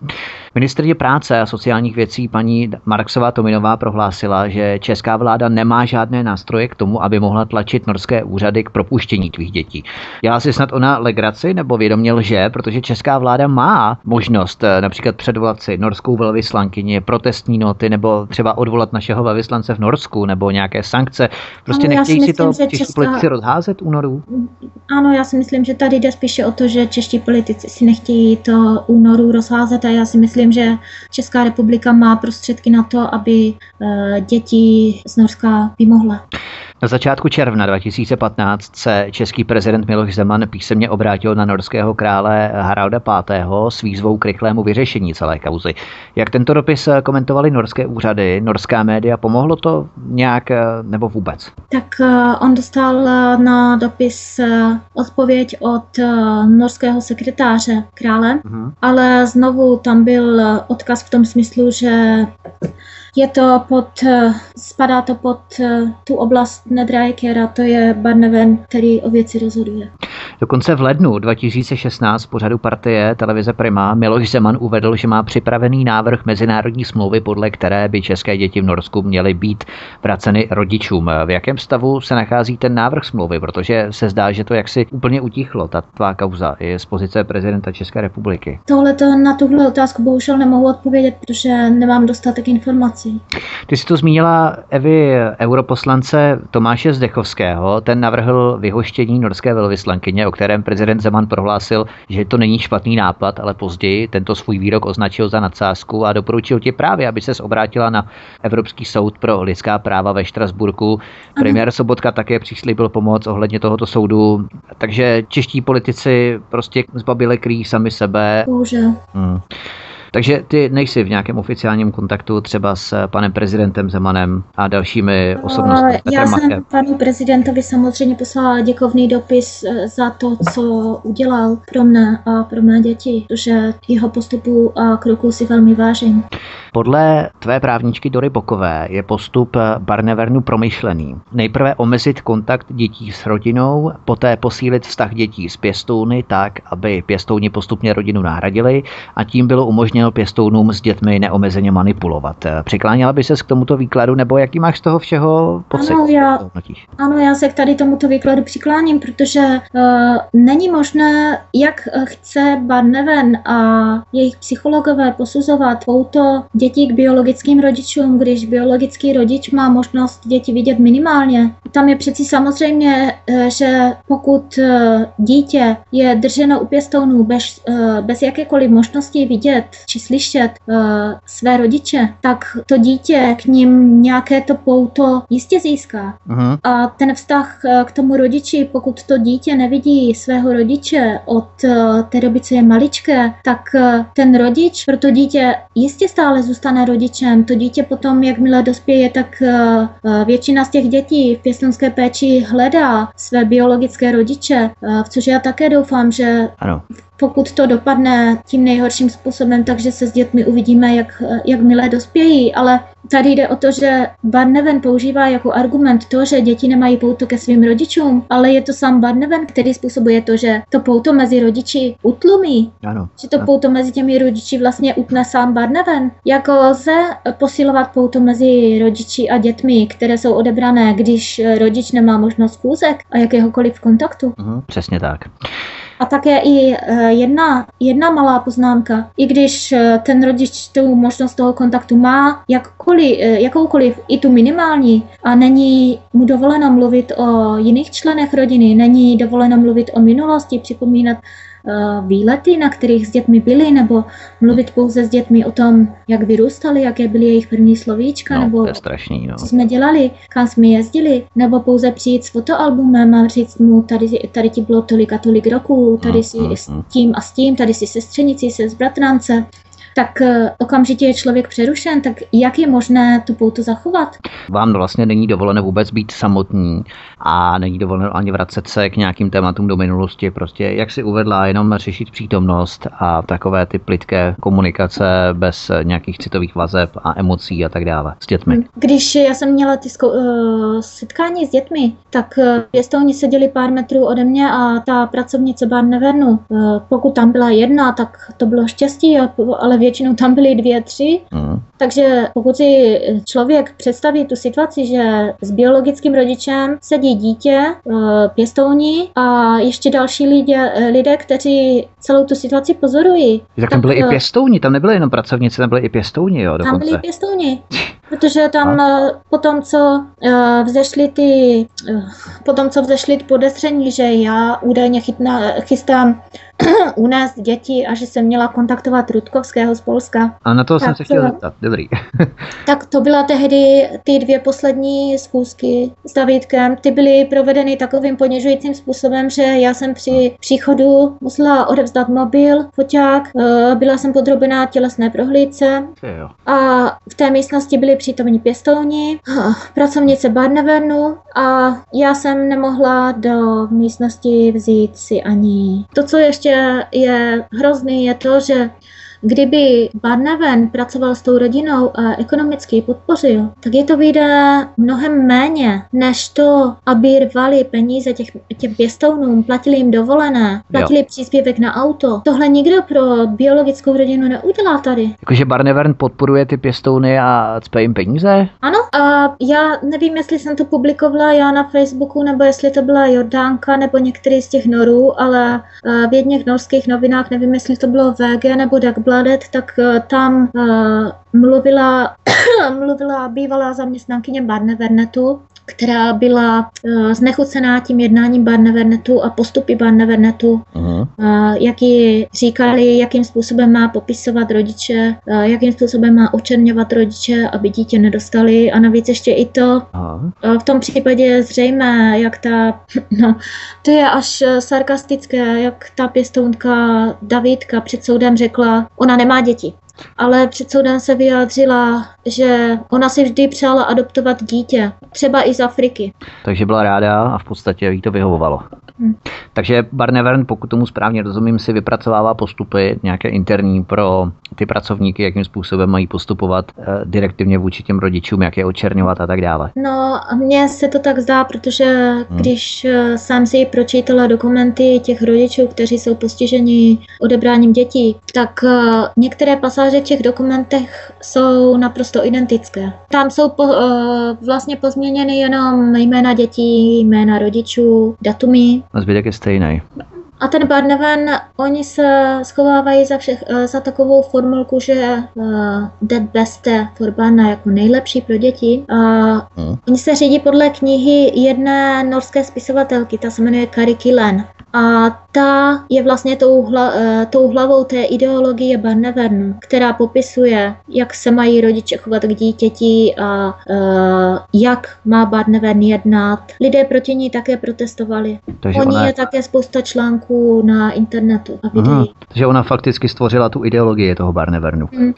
Speaker 1: Ministrně práce a sociálních věcí paní Marksová Tominová prohlásila, že česká vláda nemá žádné nástroje k tomu, aby mohla tlačit norské úřady k propuštění tvých dětí. Dělá si snad ona legraci nebo vědomě lže, protože česká vláda má možnost eh, například předvolat si norskou velvyslankyni, protestní noty nebo třeba odvolat našeho velvyslance v Norsku nebo nějaké sankce. Prostě ano, nechtějí si to čeští česká... politici rozházet únoru?
Speaker 2: Ano, já si myslím, že tady jde spíše o to, že čeští politici si nechtějí to únoru rozházet a já si myslím, že Česká republika má prostředky na to, aby eh, děti z Norska vymohla.
Speaker 1: Na začátku června 2015 se český prezident Miloš Zeman písemně obrátil na norského krále Haralda V. s výzvou k rychlému vyřešení celé kauzy. Jak tento dopis komentovali norské úřady, norská média, pomohlo to nějak eh, nebo vůbec?
Speaker 2: Tak eh, on dostal eh, na dopis odpověď od norského sekretáře krále, uh-huh. ale znovu tam byl odkaz v tom smyslu, že je to pod, eh, spadá to pod eh, tu oblast Nedrajkera, to je Barneven, který o věci rozhoduje.
Speaker 1: Dokonce v lednu 2016 pořadu partie televize Prima Miloš Zeman uvedl, že má připravený návrh mezinárodní smlouvy, podle které by české děti v Norsku měly být vraceny rodičům. V jakém stavu se nachází ten návrh smlouvy? Protože se zdá, že to jaksi úplně utichlo, ta tvá kauza je z pozice prezidenta České republiky.
Speaker 2: Tohle to na tuhle otázku bohužel nemohu odpovědět, protože nemám dostatek informací.
Speaker 1: Ty jsi to zmínila Evy europoslance Tomáše Zdechovského, ten navrhl vyhoštění norské velvyslankyně o kterém prezident Zeman prohlásil, že to není špatný nápad, ale později tento svůj výrok označil za nadsázku a doporučil ti právě, aby se obrátila na Evropský soud pro lidská práva ve Štrasburku. Premiér Sobotka také přislíbil pomoc ohledně tohoto soudu, takže čeští politici prostě zbabili krý sami sebe.
Speaker 2: Bohužel.
Speaker 1: Hmm. Takže ty nejsi v nějakém oficiálním kontaktu třeba s panem prezidentem Zemanem a dalšími osobnostmi?
Speaker 2: Já jsem panu prezidentovi samozřejmě poslala děkovný dopis eh, za to, co udělal pro mne a pro mé děti, že jeho postupu a kroků si velmi vážím.
Speaker 1: Podle tvé právničky Dory Bokové je postup Barnevernu promyšlený. Nejprve omezit kontakt dětí s rodinou, poté posílit vztah dětí s pěstouny tak, aby pěstouni postupně rodinu nahradili a tím bylo umožněno pěstounům s dětmi neomezeně manipulovat. Přikláněla by se k tomuto výkladu, nebo jaký máš z toho všeho pocit?
Speaker 2: Ano, já, ano, já se k tady tomuto výkladu přikláním, protože uh, není možné, jak chce Barneven a jejich psychologové posuzovat pouto děti k biologickým rodičům, když biologický rodič má možnost děti vidět minimálně. Tam je přeci samozřejmě, eh, že pokud eh, dítě je drženo u pěstounů bez, bez jakékoliv možnosti vidět či slyšet své rodiče, tak to dítě k ním nějaké to pouto jistě získá. Uh-huh. A ten vztah k tomu rodiči, pokud to dítě nevidí svého rodiče od té doby, co je maličké, tak ten rodič pro to dítě jistě stále zůstane rodičem. To dítě potom, jakmile dospěje, tak eh, eh, většina z těch dětí v pěstonské péči hledá své biologické rodiče, eh, v což já také doufám, že ano pokud to dopadne tím nejhorším způsobem, takže se s dětmi uvidíme, jak, jak milé dospějí, ale tady jde o to, že Barneven používá jako argument to, že děti nemají pouto ke svým rodičům, ale je to sám Barneven, který způsobuje to, že to pouto mezi rodiči utlumí. Ano. Že to pouto mezi těmi rodiči vlastně utne sám Barneven. Jak lze posilovat pouto mezi rodiči a dětmi, které jsou odebrané, když rodič nemá možnost kůzek a jakéhokoliv kontaktu?
Speaker 1: Uh, přesně tak.
Speaker 2: A také i eh, jedna, jedna malá poznámka. I když eh, ten rodič tu možnost toho kontaktu má, jakkoliv, eh, jakoukoliv, i tu minimální, a není mu dovoleno mluvit o jiných členech rodiny, není dovoleno mluvit o minulosti, připomínat výlety, na kterých s dětmi byli, nebo mluvit pouze s dětmi o tom, jak vyrůstali, jaké byly jejich první slovíčka,
Speaker 1: no,
Speaker 2: nebo
Speaker 1: strašný, no.
Speaker 2: co jsme dělali, kam jsme jezdili, nebo pouze přijít s fotoalbumem a říct mu, tady, tady ti bylo tolik a tolik roků, tady mm, si mm, s mm. tím a s tím, tady si sestřenici, se z bratrance tak eh, okamžitě je člověk přerušen, tak jak je možné tu poutu zachovat?
Speaker 1: Vám vlastně není dovoleno vůbec být samotní a není dovoleno ani vracet se k nějakým tématům do minulosti, prostě jak si uvedla, jenom řešit přítomnost a takové ty plitké komunikace bez nějakých citových vazeb a emocí a tak dále s dětmi. Hm,
Speaker 2: když já jsem měla ty zko- uh, setkání s dětmi, tak uh, pěstouni seděli pár metrů ode mě a ta pracovnice Barnevenu, uh, pokud tam byla jedna, tak to bylo štěstí, ale ale většinou tam byly dvě, tři. Mm. Takže pokud si člověk představí tu situaci, že s biologickým rodičem sedí dítě, eh, pěstouni a ještě další lidé, lidé kteří celou tu situaci pozorují.
Speaker 1: Tak tam byli tak, i pěstouni, tam nebyly jenom pracovníci, tam byli i pěstouni, jo,
Speaker 2: dokonce. Tam byli pěstouni. Protože tam a? potom, co vzešly ty, potom, co vzešly podezření, že já údajně chytna, chystám unést děti a že jsem měla kontaktovat Rudkovského z Polska.
Speaker 1: A na to jsem se chtěl zeptat, dobrý.
Speaker 2: tak to byla tehdy ty dvě poslední schůzky s Davidkem. Ty byly provedeny takovým ponižujícím způsobem, že já jsem při příchodu musela odevzdat mobil, foťák, eh, byla jsem podrobená tělesné prohlídce a v té místnosti byli přítomní pěstouni, pracovnice Barnevernu a já jsem nemohla do místnosti vzít si ani to, co ještě je hrozný, je to, že Kdyby Barneven pracoval s tou rodinou a ekonomicky ji podpořil, tak je to vyjde mnohem méně, než to, aby rvali peníze těch, těm pěstounům, platili jim dovolené, platili jo. příspěvek na auto. Tohle nikdo pro biologickou rodinu neudělá tady.
Speaker 1: Jakože Barnevern podporuje ty pěstouny a cpe jim peníze?
Speaker 2: Ano, a já nevím, jestli jsem to publikovala já na Facebooku, nebo jestli to byla Jordánka, nebo některý z těch norů, ale v jedných norských novinách, nevím, jestli to bylo VG nebo Dag Bladet, tak eh, tam uh, mluvila, mluvila bývalá zaměstnankyně Barnevernetu, která byla uh, znechucená tím jednáním Barnevernetu a postupy Barnevernetu, uh-huh. uh, jak ji říkali, jakým způsobem má popisovat rodiče, uh, jakým způsobem má očerňovat rodiče, aby dítě nedostali a navíc ještě i to. Uh, v tom případě je zřejmé, jak ta, no, to je až sarkastické, jak ta pěstounka Davidka před soudem řekla, ona nemá děti ale před soudem se vyjádřila, že ona si vždy přála adoptovat dítě, třeba i z Afriky.
Speaker 1: Takže byla ráda a v podstatě jí to vyhovovalo. Hmm. Takže Barnevern, pokud tomu správně rozumím, si vypracovává postupy nějaké interní pro ty pracovníky, jakým způsobem mají postupovat eh, direktivně vůči těm rodičům, jak je očerňovat a tak dále.
Speaker 2: No, mně se to tak zdá, protože hmm. když eh, jsem si pročítala dokumenty těch rodičů, kteří jsou postiženi odebráním dětí, tak eh, některé pasáže v těch dokumentech jsou naprosto identické. Tam jsou po, vlastně pozměněny jenom jména dětí, jména rodičů, datumy.
Speaker 1: A zbytek je stejný.
Speaker 2: A ten Barnevan, oni se schovávají za, všech, eh, za takovou formulku, že uh, the best for Barna, jako nejlepší pro děti. Uh, hmm. Oni se řídí podle knihy jedné norské spisovatelky, ta se jmenuje Kari Killen. A ta je vlastně tou, hla, eh, tou hlavou té ideologie Barnevernu, která popisuje, jak se mají rodiče chovat k dítěti a uh, jak má Barnevern jednat. Lidé proti ní také protestovali. Takže Oni ona... je také spousta článků na internetu a videí. Aha,
Speaker 1: takže ona fakticky stvořila tu ideologii toho Barnevernu. Hmm.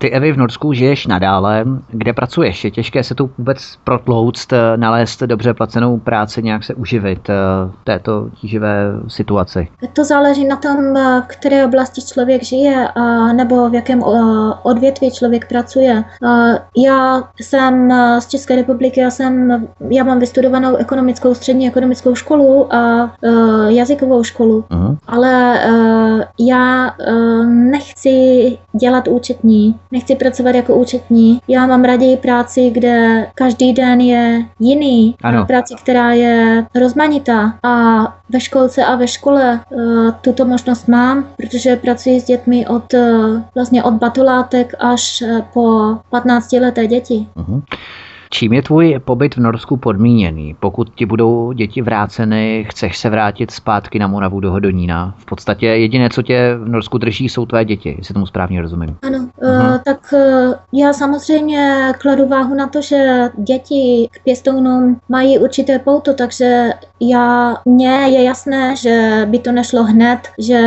Speaker 1: Ty, Evy, v Norsku žiješ nadále. Kde pracuješ? Je těžké se tu vůbec protlouct, eh, nalézt dobře placenou práci, nějak se uživit eh, v této tíživé situaci?
Speaker 2: To záleží na tom, eh, v které oblasti člověk žije nebo v jakém odvětví člověk pracuje. Já jsem z České republiky, já, jsem, já mám vystudovanou ekonomickou střední ekonomickou školu a jazykovou školu, uh-huh. ale já nechci dělat účetní nechci pracovat jako účetní. Já mám raději práci, kde každý den je jiný. Ano. Práci, která je rozmanitá. A ve školce a ve škole uh, tuto možnost mám, protože pracuji s dětmi od uh, vlastně od batulátek až uh, po 15 leté děti. Uh-huh.
Speaker 1: Čím je tvůj pobyt v Norsku podmíněný? Pokud ti budou děti vráceny, chceš se vrátit zpátky na Moravu do Hodonína? V podstatě jediné, co tě v Norsku drží, jsou tvé děti, jestli tomu správně rozumím.
Speaker 2: Ano, uh, tak uh, já samozřejmě kladu váhu na to, že děti k pěstounům mají určité pouto, takže já, mně je jasné, že by to nešlo hned, že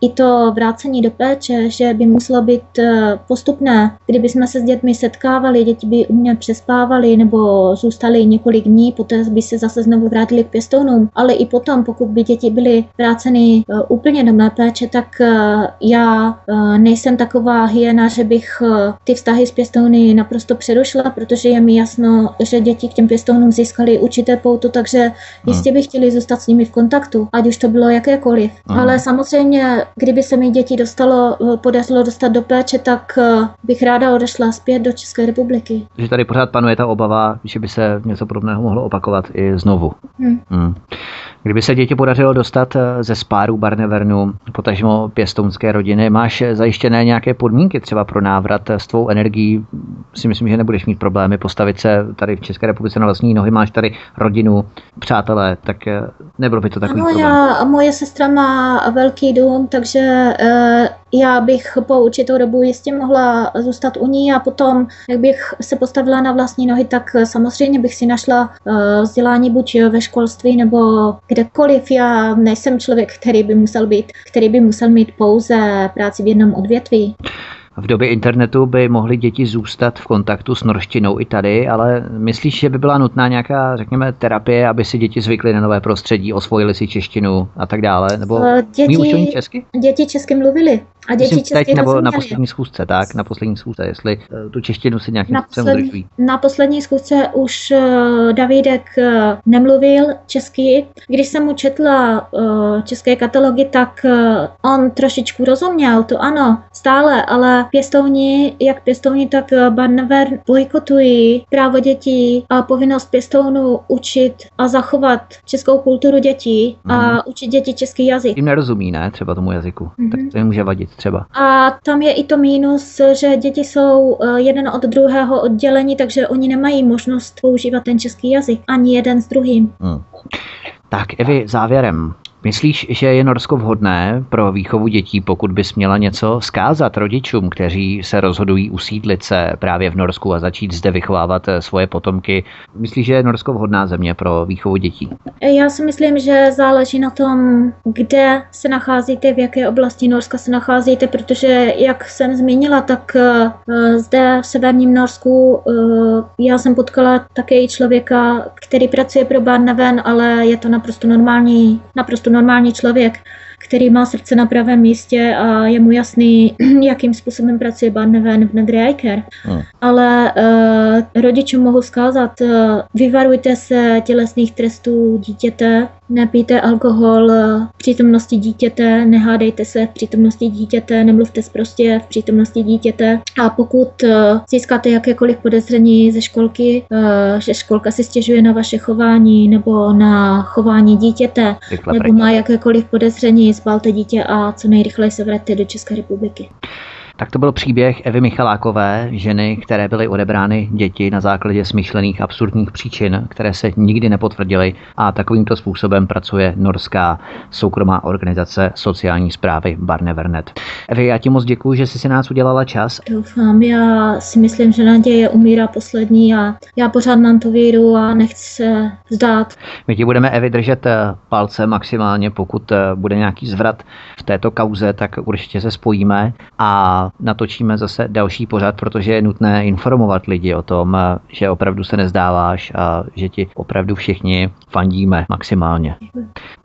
Speaker 2: i to vrácení do péče, že by muselo být postupné. Kdyby jsme se s dětmi setkávali, děti by u mě přespávali, zůstali nebo zůstali několik dní, poté by se zase znovu vrátili k pěstounům, ale i potom, pokud by děti byly vráceny uh, úplně do mé péče, tak uh, já uh, nejsem taková hyena, že bych ty vztahy s pěstouny naprosto přerušila, protože je mi jasno, že děti k těm pěstounům získali určité pouto, takže jistě by chtěli zůstat s nimi v kontaktu, ať už to bylo jakékoliv. Aha. Ale samozřejmě, kdyby se mi děti dostalo, podařilo dostat do péče, tak bych ráda odešla zpět do České republiky.
Speaker 1: Že tady pořád panuje ta obava, že by se něco podobného mohlo opakovat i znovu. Hmm. Hmm. Kdyby se děti podařilo dostat eh, ze spáru Barnevernu, potažmo pěstounské rodiny, máš zajištěné nějaké podmínky třeba pro návrat s tvou energií? Si myslím, že nebudeš mít problémy postavit se tady v České republice na vlastní nohy. Máš tady rodinu, přátelé, tak eh, nebylo by to takový ano, problém.
Speaker 2: Já, moje sestra má velký dům, takže uh, já bych po určitou dobu jistě mohla zůstat u ní a potom, jak bych se postavila na vlastní nohy, tak samozřejmě bych si našla uh, vzdělání buď ve školství nebo kdekoliv. Já nejsem člověk, který by musel být, který by musel mít pouze práci v jednom odvětví.
Speaker 1: V době internetu by mohly děti zůstat v kontaktu s norštinou i tady, ale myslíš, že by byla nutná nějaká, řekněme, terapie, aby si děti zvykly na nové prostředí, osvojili si češtinu a tak dále? Nebo
Speaker 2: eh, děti, už česky? Děti česky mluvili. A děti Myslím,
Speaker 1: teď nebo na poslední schůzce, tak? Na poslední schůzce, jestli uh, tu češtinu si nějakým
Speaker 2: na způsobem udržují. Na poslední schůzce už uh, Davidek uh, nemluvil česky. Když jsem mu četla české katalogy, tak on trošičku rozuměl, to ano, stále, ale pěstouni, jak pěstouni, tak Barnever bojkotují právo dětí a povinnost pěstounů učit a zachovat českou kulturu dětí mm. a mhm. učit děti český jazyk.
Speaker 1: Jim nerozumí, ne? Třeba tomu jazyku. Mm-hmm. Tak to jim může vadit třeba.
Speaker 2: A tam je i to mínus, že děti jsou eh, jeden od druhého oddělení, takže oni nemají možnost používat ten český jazyk, ani jeden s druhým. Hmm.
Speaker 1: Tak Evi, závěrem. Myslíš, že je Norsko vhodné pro výchovu dětí, pokud bys měla něco skázat rodičům, kteří se rozhodují usídlit se právě v Norsku a začít zde vychovávat eh, svoje potomky? Myslíš, že je Norsko vhodná země pro výchovu dětí?
Speaker 2: Já si myslím, že záleží na tom, kde se nacházíte, v jaké oblasti Norska se nacházíte, protože, jak jsem zmínila, tak uh, zde v severním Norsku já jsem potkala také člověka, který pracuje pro Barneven, ale je to naprosto normální, naprosto normální člověk, který má srdce na pravém místě a je mu jasný, jakým způsobem pracuje Barneven v Nedreiker. Hmm. Ale uh, rodičům mohu zkázat, uh, vyvarujte se tělesných trestů dítěte, Nepijte alkohol v přítomnosti dítěte, nehádejte se v přítomnosti dítěte, nemluvte prostě v přítomnosti dítěte. A pokud eh, získáte jakékoliv podezření ze školky, eh, že školka si stěžuje na vaše chování nebo na chování dítěte, nebo má jakékoliv podezření, zbalte dítě a co nejrychleji se vraťte do České republiky.
Speaker 1: Tak to byl příběh Evy Michalákové, ženy, které byly odebrány děti na základě smyšlených absurdních příčin, které se nikdy nepotvrdily a takovýmto způsobem pracuje norská soukromá organizace sociální zprávy Barnevernet. Evi, já ti moc děkuji, že jsi si nás udělala čas.
Speaker 2: Doufám, já si myslím, že naděje umírá poslední a já pořád mám tu víru a nechci se vzdát.
Speaker 1: My ti budeme Evi držet eh, palce maximálně, pokud eh, bude nějaký zvrat v této kauze, tak určitě se spojíme natočíme zase další pořad, protože je nutné informovat lidi o tom, že opravdu se nezdáváš a že ti opravdu všichni fandíme maximálně.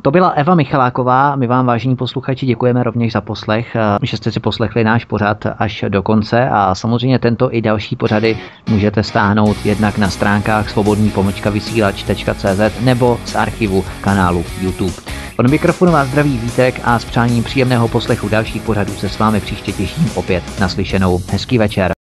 Speaker 1: To byla Eva Michaláková, my vám vážení posluchači děkujeme rovněž za poslech, že jste si poslechli náš pořad až do konce a samozřejmě tento i další pořady můžete stáhnout jednak na stránkách svobodný pomlčka vysílač.cz nebo z archivu kanálu YouTube. Od mikrofonu vás zdraví Vítek a s přáním příjemného poslechu dalších pořadů se s vámi příště těším opět naslyšenou. Hezký večer.